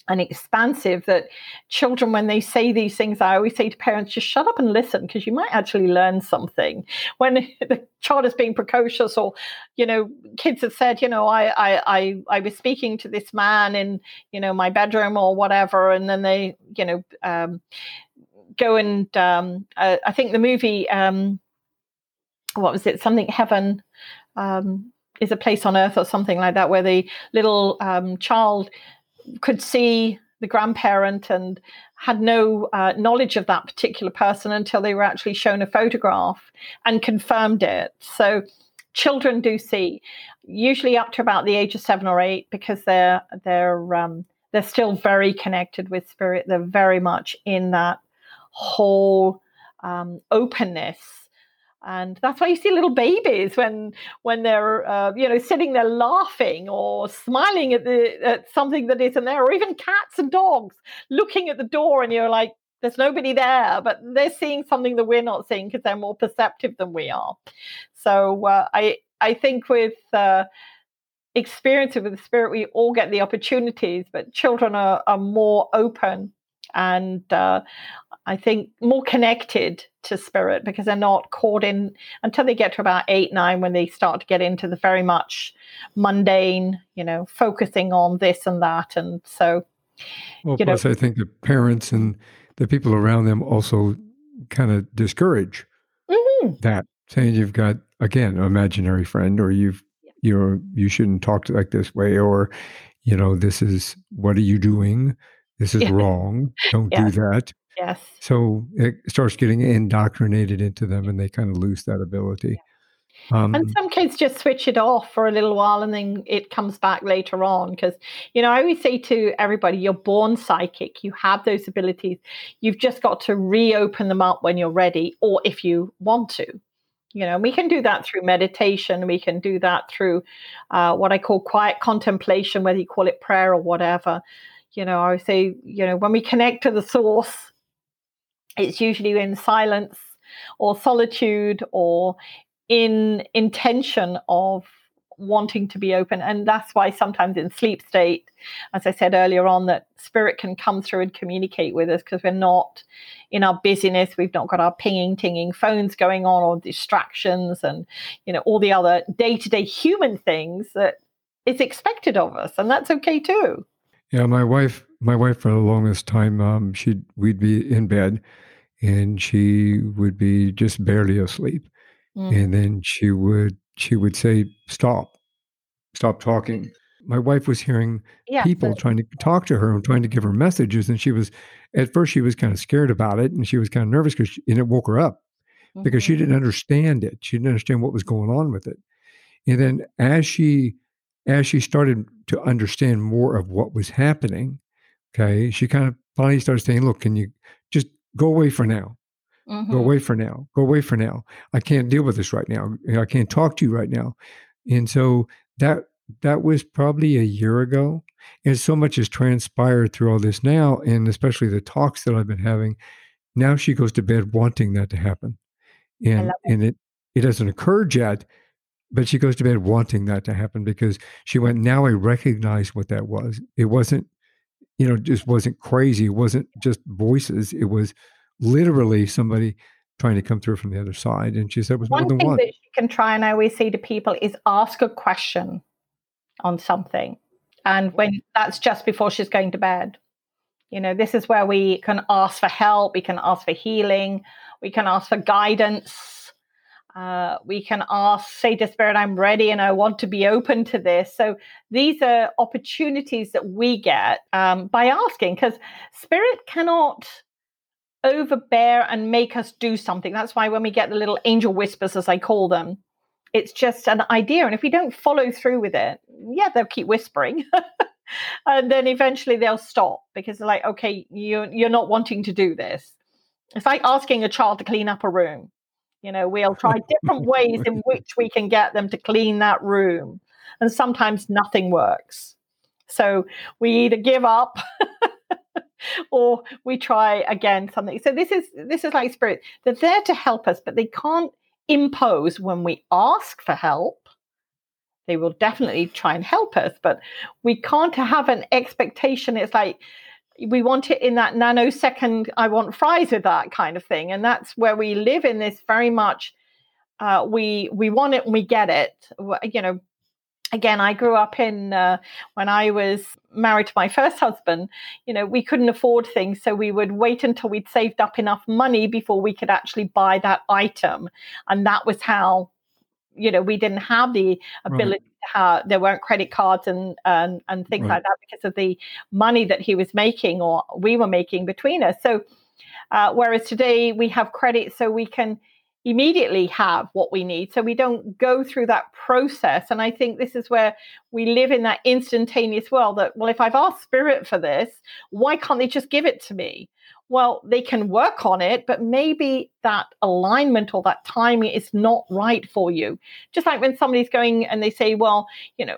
[SPEAKER 2] and expansive that children when they say these things i always say to parents just shut up and listen because you might actually learn something when the child is being precocious or you know kids have said you know I, I i i was speaking to this man in you know my bedroom or whatever and then they you know um, go and um, uh, i think the movie um, what was it something heaven um, is a place on earth or something like that where the little um, child could see the grandparent and had no uh, knowledge of that particular person until they were actually shown a photograph and confirmed it. So children do see, usually up to about the age of seven or eight, because they're they're um, they're still very connected with spirit. They're very much in that whole um, openness and that's why you see little babies when when they're uh, you know sitting there laughing or smiling at the at something that isn't there or even cats and dogs looking at the door and you're like there's nobody there but they're seeing something that we're not seeing because they're more perceptive than we are. So uh, i i think with uh, experience with the spirit we all get the opportunities but children are, are more open and uh, I think more connected to spirit because they're not caught in until they get to about eight, nine when they start to get into the very much mundane, you know, focusing on this and that. And so,
[SPEAKER 1] well, plus, know, I think the parents and the people around them also kind of discourage mm-hmm. that, saying you've got again an imaginary friend, or you've you're you shouldn't talk like this way, or you know, this is what are you doing? This is yeah. wrong. Don't yeah. do that.
[SPEAKER 2] Yes.
[SPEAKER 1] So it starts getting indoctrinated into them and they kind of lose that ability.
[SPEAKER 2] Um, and some kids just switch it off for a little while and then it comes back later on. Because, you know, I always say to everybody, you're born psychic, you have those abilities. You've just got to reopen them up when you're ready or if you want to. You know, we can do that through meditation. We can do that through uh, what I call quiet contemplation, whether you call it prayer or whatever. You know, I would say, you know, when we connect to the source, it's usually in silence or solitude or in intention of wanting to be open. And that's why sometimes in sleep state as i said earlier on that spirit can come through and communicate with us because we're not in our busyness. We've not got our pinging tinging phones going on or distractions and you know all the other day-to-day human things that is expected of us and that's okay too.
[SPEAKER 1] Yeah my wife my wife for the longest time um she we'd be in bed and she would be just barely asleep mm. and then she would she would say stop stop talking my wife was hearing yeah, people so- trying to talk to her and trying to give her messages and she was at first she was kind of scared about it and she was kind of nervous because and it woke her up mm-hmm. because she didn't mm-hmm. understand it she didn't understand what was going on with it and then as she as she started to understand more of what was happening okay she kind of finally started saying look can you go away for now. Mm-hmm. Go away for now. Go away for now. I can't deal with this right now. I can't talk to you right now. And so that that was probably a year ago. And so much has transpired through all this now, and especially the talks that I've been having. Now she goes to bed wanting that to happen. And it. and it it doesn't occur yet, but she goes to bed wanting that to happen because she went, now I recognize what that was. It wasn't you know, just wasn't crazy. It wasn't just voices. It was literally somebody trying to come through from the other side. And she said it was
[SPEAKER 2] one
[SPEAKER 1] more than one.
[SPEAKER 2] that she can try, and I always say to people, is ask a question on something. And when that's just before she's going to bed. You know, this is where we can ask for help, we can ask for healing, we can ask for guidance uh, we can ask, say to Spirit, I'm ready and I want to be open to this. So these are opportunities that we get um, by asking, because Spirit cannot overbear and make us do something. That's why when we get the little angel whispers, as I call them, it's just an idea. And if we don't follow through with it, yeah, they'll keep whispering. and then eventually they'll stop because they're like, okay, you, you're not wanting to do this. It's like asking a child to clean up a room You know, we'll try different ways in which we can get them to clean that room. And sometimes nothing works. So we either give up or we try again something. So this is this is like spirit. They're there to help us, but they can't impose when we ask for help. They will definitely try and help us, but we can't have an expectation. It's like we want it in that nanosecond, I want fries with that kind of thing. And that's where we live in this very much uh, we we want it and we get it. You know, again, I grew up in uh, when I was married to my first husband. You know, we couldn't afford things, so we would wait until we'd saved up enough money before we could actually buy that item, and that was how. You know, we didn't have the ability right. To have. There weren't credit cards and and and things right. like that because of the money that he was making or we were making between us. So, uh, whereas today we have credit, so we can immediately have what we need. So we don't go through that process. And I think this is where we live in that instantaneous world that, well, if I've asked spirit for this, why can't they just give it to me? Well, they can work on it, but maybe that alignment or that timing is not right for you. Just like when somebody's going and they say, well, you know,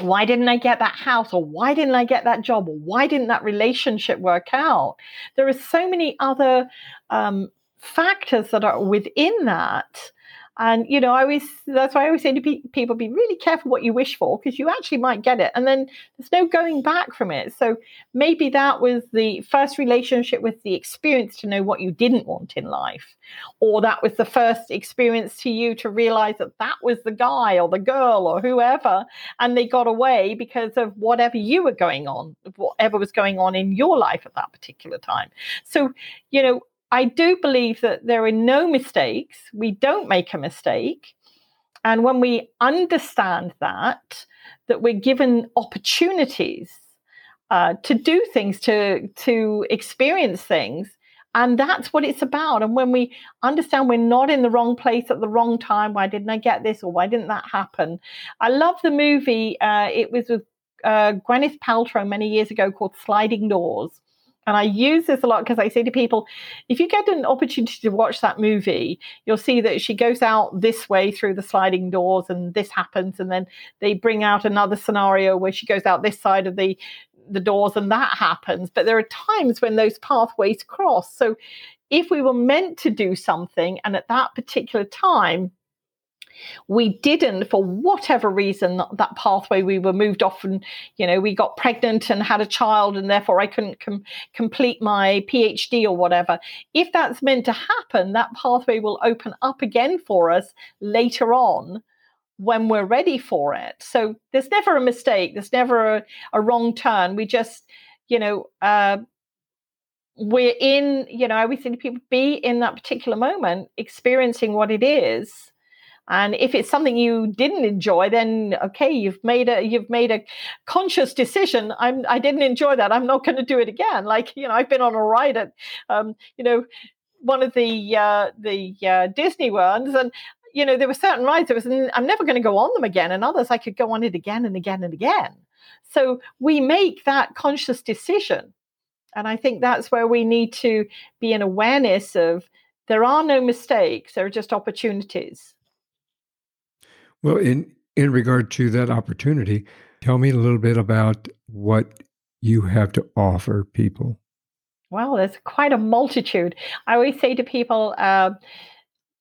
[SPEAKER 2] why didn't I get that house? Or why didn't I get that job? Or why didn't that relationship work out? There are so many other um, factors that are within that and you know, I always that's why I always say to pe- people, be really careful what you wish for because you actually might get it, and then there's no going back from it. So maybe that was the first relationship with the experience to know what you didn't want in life, or that was the first experience to you to realize that that was the guy or the girl or whoever, and they got away because of whatever you were going on, whatever was going on in your life at that particular time. So you know, I do believe that there are no mistakes. We don't make a mistake. And when we understand that, that we're given opportunities uh, to do things, to, to experience things, and that's what it's about. And when we understand we're not in the wrong place at the wrong time, why didn't I get this or why didn't that happen? I love the movie. Uh, it was with uh, Gwyneth Paltrow many years ago called Sliding Doors. And I use this a lot because I say to people, if you get an opportunity to watch that movie, you'll see that she goes out this way through the sliding doors and this happens. And then they bring out another scenario where she goes out this side of the, the doors and that happens. But there are times when those pathways cross. So if we were meant to do something and at that particular time, we didn't for whatever reason that pathway we were moved off and you know we got pregnant and had a child and therefore i couldn't com- complete my phd or whatever. If that's meant to happen that pathway will open up again for us later on when we're ready for it. So there's never a mistake. There's never a, a wrong turn. We just you know uh, we're in you know i always to people be in that particular moment experiencing what it is and if it's something you didn't enjoy then okay you've made a you've made a conscious decision. I'm i didn't enjoy that. I'm not going to do it again. Like you know i've been on a ride at um, you know one of the uh, the uh, disney ones and you know there were certain rides that was i'm never going to go on them again and others i could go on it again and again and again. So we make that conscious decision. And i think that's where we need to be in awareness of there are no mistakes there are just opportunities
[SPEAKER 1] well, in in regard to that opportunity, tell me a little bit about what you have to offer people.
[SPEAKER 2] Well, there's quite a multitude. I always say to people, uh,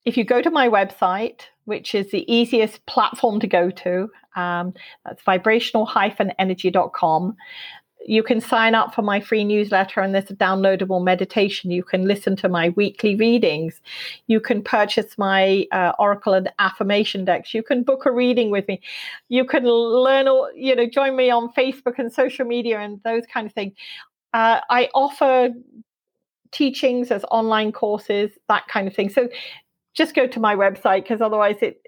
[SPEAKER 2] if you go to my website, which is the easiest platform to go to, um, that's vibrational-energy.com you can sign up for my free newsletter and there's a downloadable meditation. You can listen to my weekly readings. You can purchase my uh, Oracle and affirmation decks. You can book a reading with me. You can learn, or, you know, join me on Facebook and social media and those kind of things. Uh, I offer teachings as online courses, that kind of thing. So just go to my website because otherwise it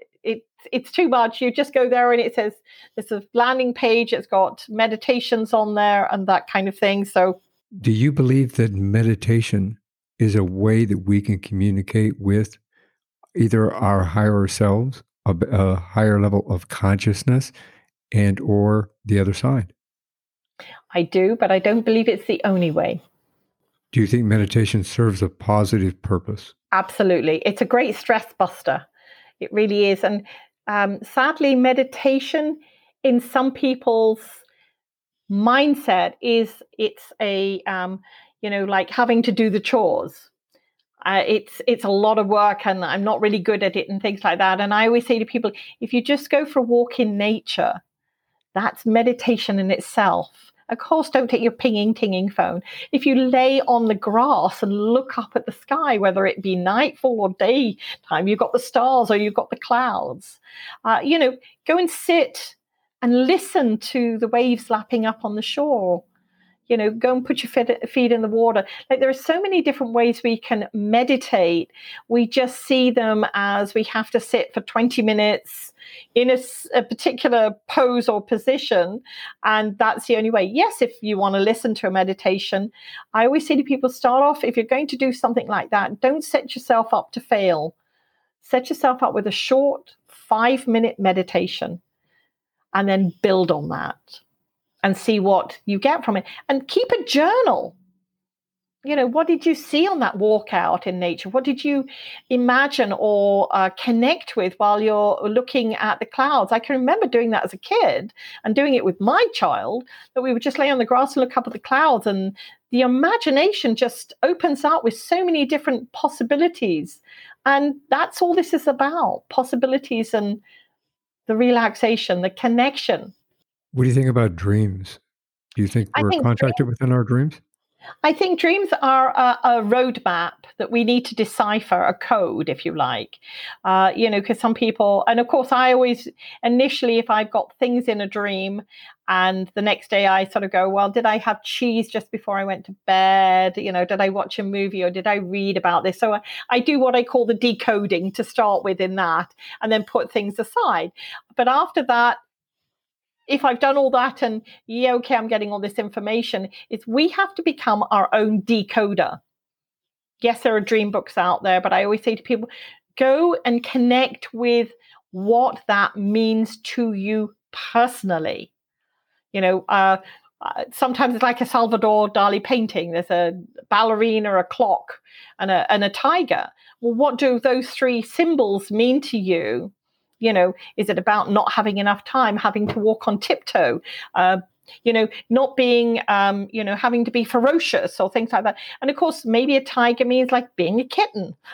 [SPEAKER 2] it's too much. You just go there and it says there's a landing page. It's got meditations on there and that kind of thing. So,
[SPEAKER 1] do you believe that meditation is a way that we can communicate with either our higher selves, a, a higher level of consciousness, and or the other side?
[SPEAKER 2] I do, but I don't believe it's the only way.
[SPEAKER 1] Do you think meditation serves a positive purpose?
[SPEAKER 2] Absolutely. It's a great stress buster. It really is. And um, sadly, meditation in some people's mindset is it's a, um, you know, like having to do the chores. Uh, it's it's a lot of work and I'm not really good at it and things like that. And I always say to people, if you just go for a walk in nature, that's meditation in itself. Of course, don't take your pinging, tinging phone. If you lay on the grass and look up at the sky, whether it be nightfall or daytime, you've got the stars or you've got the clouds. Uh, you know, go and sit and listen to the waves lapping up on the shore you know go and put your feet in the water. Like there are so many different ways we can meditate. We just see them as we have to sit for 20 minutes in a, a, particular pose or position and that's the only way. Yes if you want to listen to a meditation i always say to people start off if you're going to do something like that don't set yourself up to fail. Set yourself up with a short five minute meditation and then build on that and see what you get from it. And keep a journal. You know what did you see on that walk out in nature? What did you imagine or uh, connect with while you're looking at the clouds? I can remember doing that as a kid and doing it with my child that we would just lay on the grass and look up at the clouds and the imagination just opens up with so many different possibilities. And that's all this is about possibilities and the relaxation the connection
[SPEAKER 1] what do you think about dreams? Do you think we're think contracted dreams, within our dreams?
[SPEAKER 2] I think dreams are a, a, roadmap that we need to decipher, a code, if you like. Uh, you know, because some people, and of course, I always initially, if I've got things in a dream, and the next day I sort of go, well, did I have cheese just before I went to bed? You know, did I watch a movie or did I read about this? So I, I do what I call the decoding to start with in that, and then put things aside. But after that, if I've done all that and yeah, okay, I'm getting all this information, is we have to become our own decoder. Yes, there are dream books out there, but I always say to people, go and connect with what that means to you personally. You know, uh, uh, sometimes it's like a Salvador Dali painting. There's a ballerina, a clock, and a, and a tiger. Well, what do those three symbols mean to you? You know is it about not having enough time having to walk on tiptoe uh, you know not being um, you know having to be ferocious or things like that? And of course maybe a tiger means like being a kitten.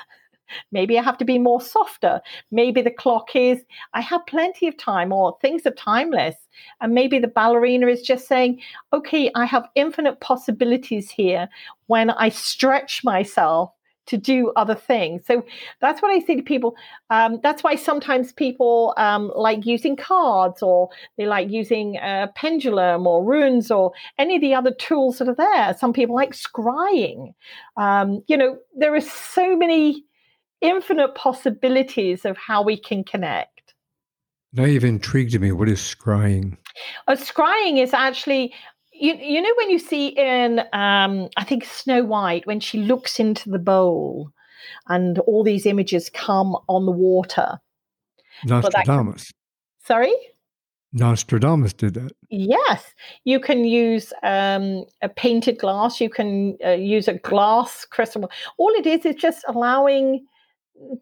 [SPEAKER 2] Maybe i have to be more softer. Maybe the clock is i have plenty of time or things are timeless. And maybe the ballerina is just saying okay i have infinite possibilities here when i stretch myself to do other things. So that's what I say to people. Um, that's why sometimes people um, like using cards or they like using a pendulum or runes or any of the other tools that are there. Some people like scrying. Um, you know, there are so many infinite possibilities of how we can connect.
[SPEAKER 1] Now you've intrigued me. What is scrying?
[SPEAKER 2] Uh, scrying is actually you, you know when you see in um, I think Snow White when she looks into the bowl and all these images come on the water.
[SPEAKER 1] Nostradamus.
[SPEAKER 2] Can, sorry?
[SPEAKER 1] Nostradamus did that.
[SPEAKER 2] Yes, you can use um, a painted glass. You can uh, use a glass crystal. All it is is just allowing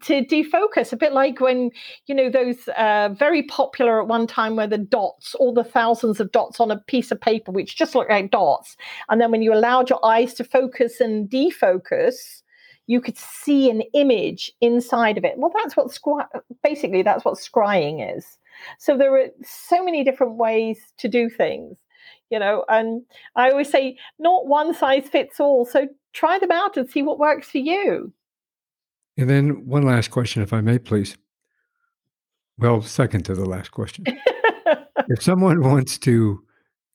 [SPEAKER 2] to defocus a bit like when you know those uh, very popular at one time where the dots all the thousands of dots on a piece of paper which just look like dots and then when you allowed your eyes to focus and defocus you could see an image inside of it. Well that's what scry- basically that's what scrying is. So there are so many different ways to do things you know and i always say not one size fits all. So try them out and see what works for you
[SPEAKER 1] and then one last question, if I may, please. Well, second to the last question. if someone wants to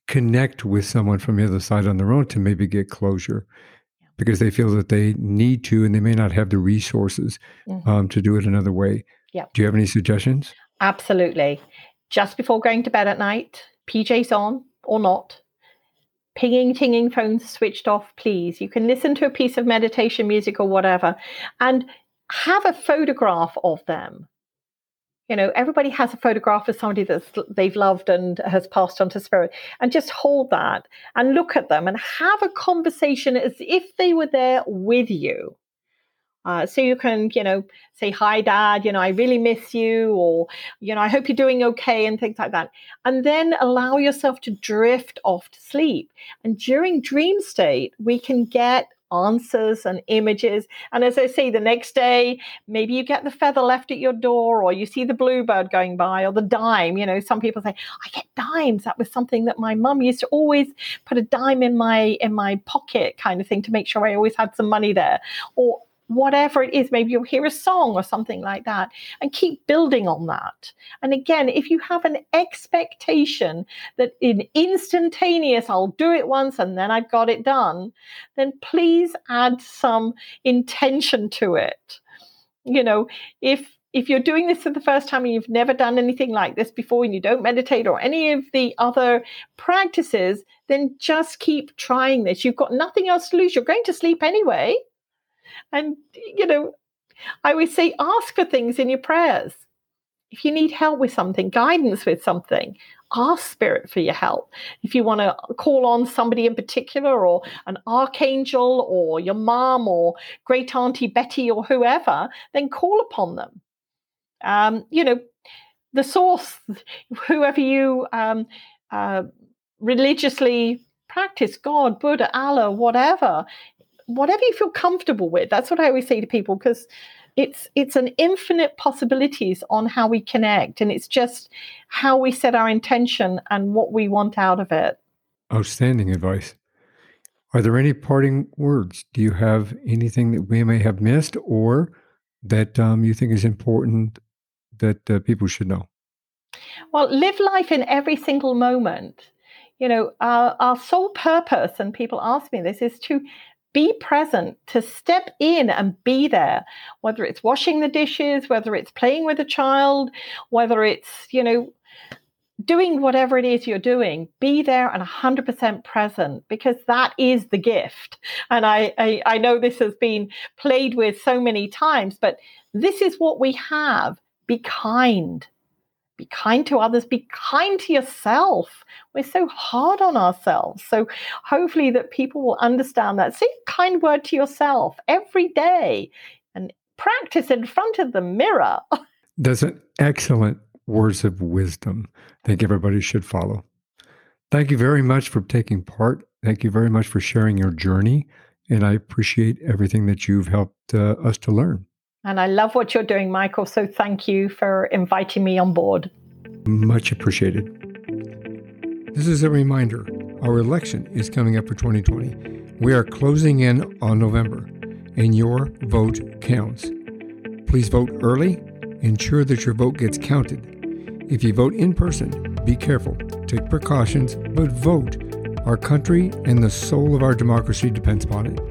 [SPEAKER 1] connect with someone from the other side on their own to maybe get closure because they feel that they need to and they may not have the resources mm-hmm. um, to do it another way.
[SPEAKER 2] Yeah.
[SPEAKER 1] Do you have any suggestions?
[SPEAKER 2] Absolutely. Just before going to bed at night, PJs on or not, pinging, tinging phones switched off, please. You can listen to a piece of meditation music or whatever. And have a photograph of them. You know, everybody has a photograph of somebody that they've loved and has passed on to spirit, and just hold that and look at them and have a conversation as if they were there with you. Uh, so you can, you know, say, hi, dad, you know, I really miss you, or, you know, I hope you're doing okay, and things like that. And then allow yourself to drift off to sleep. And during dream state, we can get answers and images. And as I say, the next day, maybe you get the feather left at your door, or you see the bluebird going by, or the dime. You know, some people say, I get dimes. That was something that my mum used to always put a dime in my in my pocket, kind of thing, to make sure I always had some money there. Or whatever it is, maybe you'll hear a song or something like that, and keep building on that. And again, if you have an expectation that in instantaneous, I'll do it once and then I've got it done, then please add some intention to it. You know, if if you're doing this for the first time and you've never done anything like this before and you don't meditate or any of the other practices, then just keep trying this. You've got nothing else to lose. You're going to sleep anyway. And, you know, I always say ask for things in your prayers. If you need help with something, guidance with something, ask Spirit for your help. If you want to call on somebody in particular, or an archangel, or your mom, or great auntie Betty, or whoever, then call upon them. Um, you know, the source, whoever you um, uh, religiously practice, God, Buddha, Allah, whatever, whatever you feel comfortable with. That's what I always say to people because it's it's an infinite possibilities on how we connect and it's just how we set our intention and what we want out of it.
[SPEAKER 1] Outstanding advice. Are there any parting words? Do you have anything that we may have missed or that um, you think is important that uh, people should know?
[SPEAKER 2] Well, live life in every single moment. You know, our, our sole purpose, and people ask me this, is to be present, to step in and be there, whether it's washing the dishes, whether it's playing with a child, whether it's, you know, doing whatever it is you're doing, be there and 100% present because that is the gift. And I, I, I know this has been played with so many times, but this is what we have. Be kind be kind to others, be kind to yourself. We're so hard on ourselves. So hopefully that people will understand that. Say a kind word to yourself every day and practice in front of the mirror.
[SPEAKER 1] That's an excellent words of wisdom. I think everybody should follow. Thank you very much for taking part. Thank you very much for sharing your journey. And I appreciate everything that you've helped uh, us to learn.
[SPEAKER 2] And I love what you're doing, Michael. So thank you for inviting me on board.
[SPEAKER 1] Much appreciated. This is a reminder our election is coming up for 2020. We are closing in on November, and your vote counts. Please vote early. Ensure that your vote gets counted. If you vote in person, be careful, take precautions, but vote. Our country and the soul of our democracy depends upon it.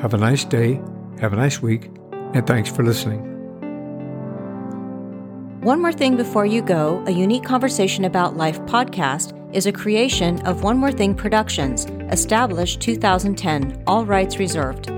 [SPEAKER 1] Have a nice day, have a nice week, and thanks for listening.
[SPEAKER 3] One More Thing Before You Go, a unique conversation about life podcast, is a creation of One More Thing Productions, established 2010, all rights reserved.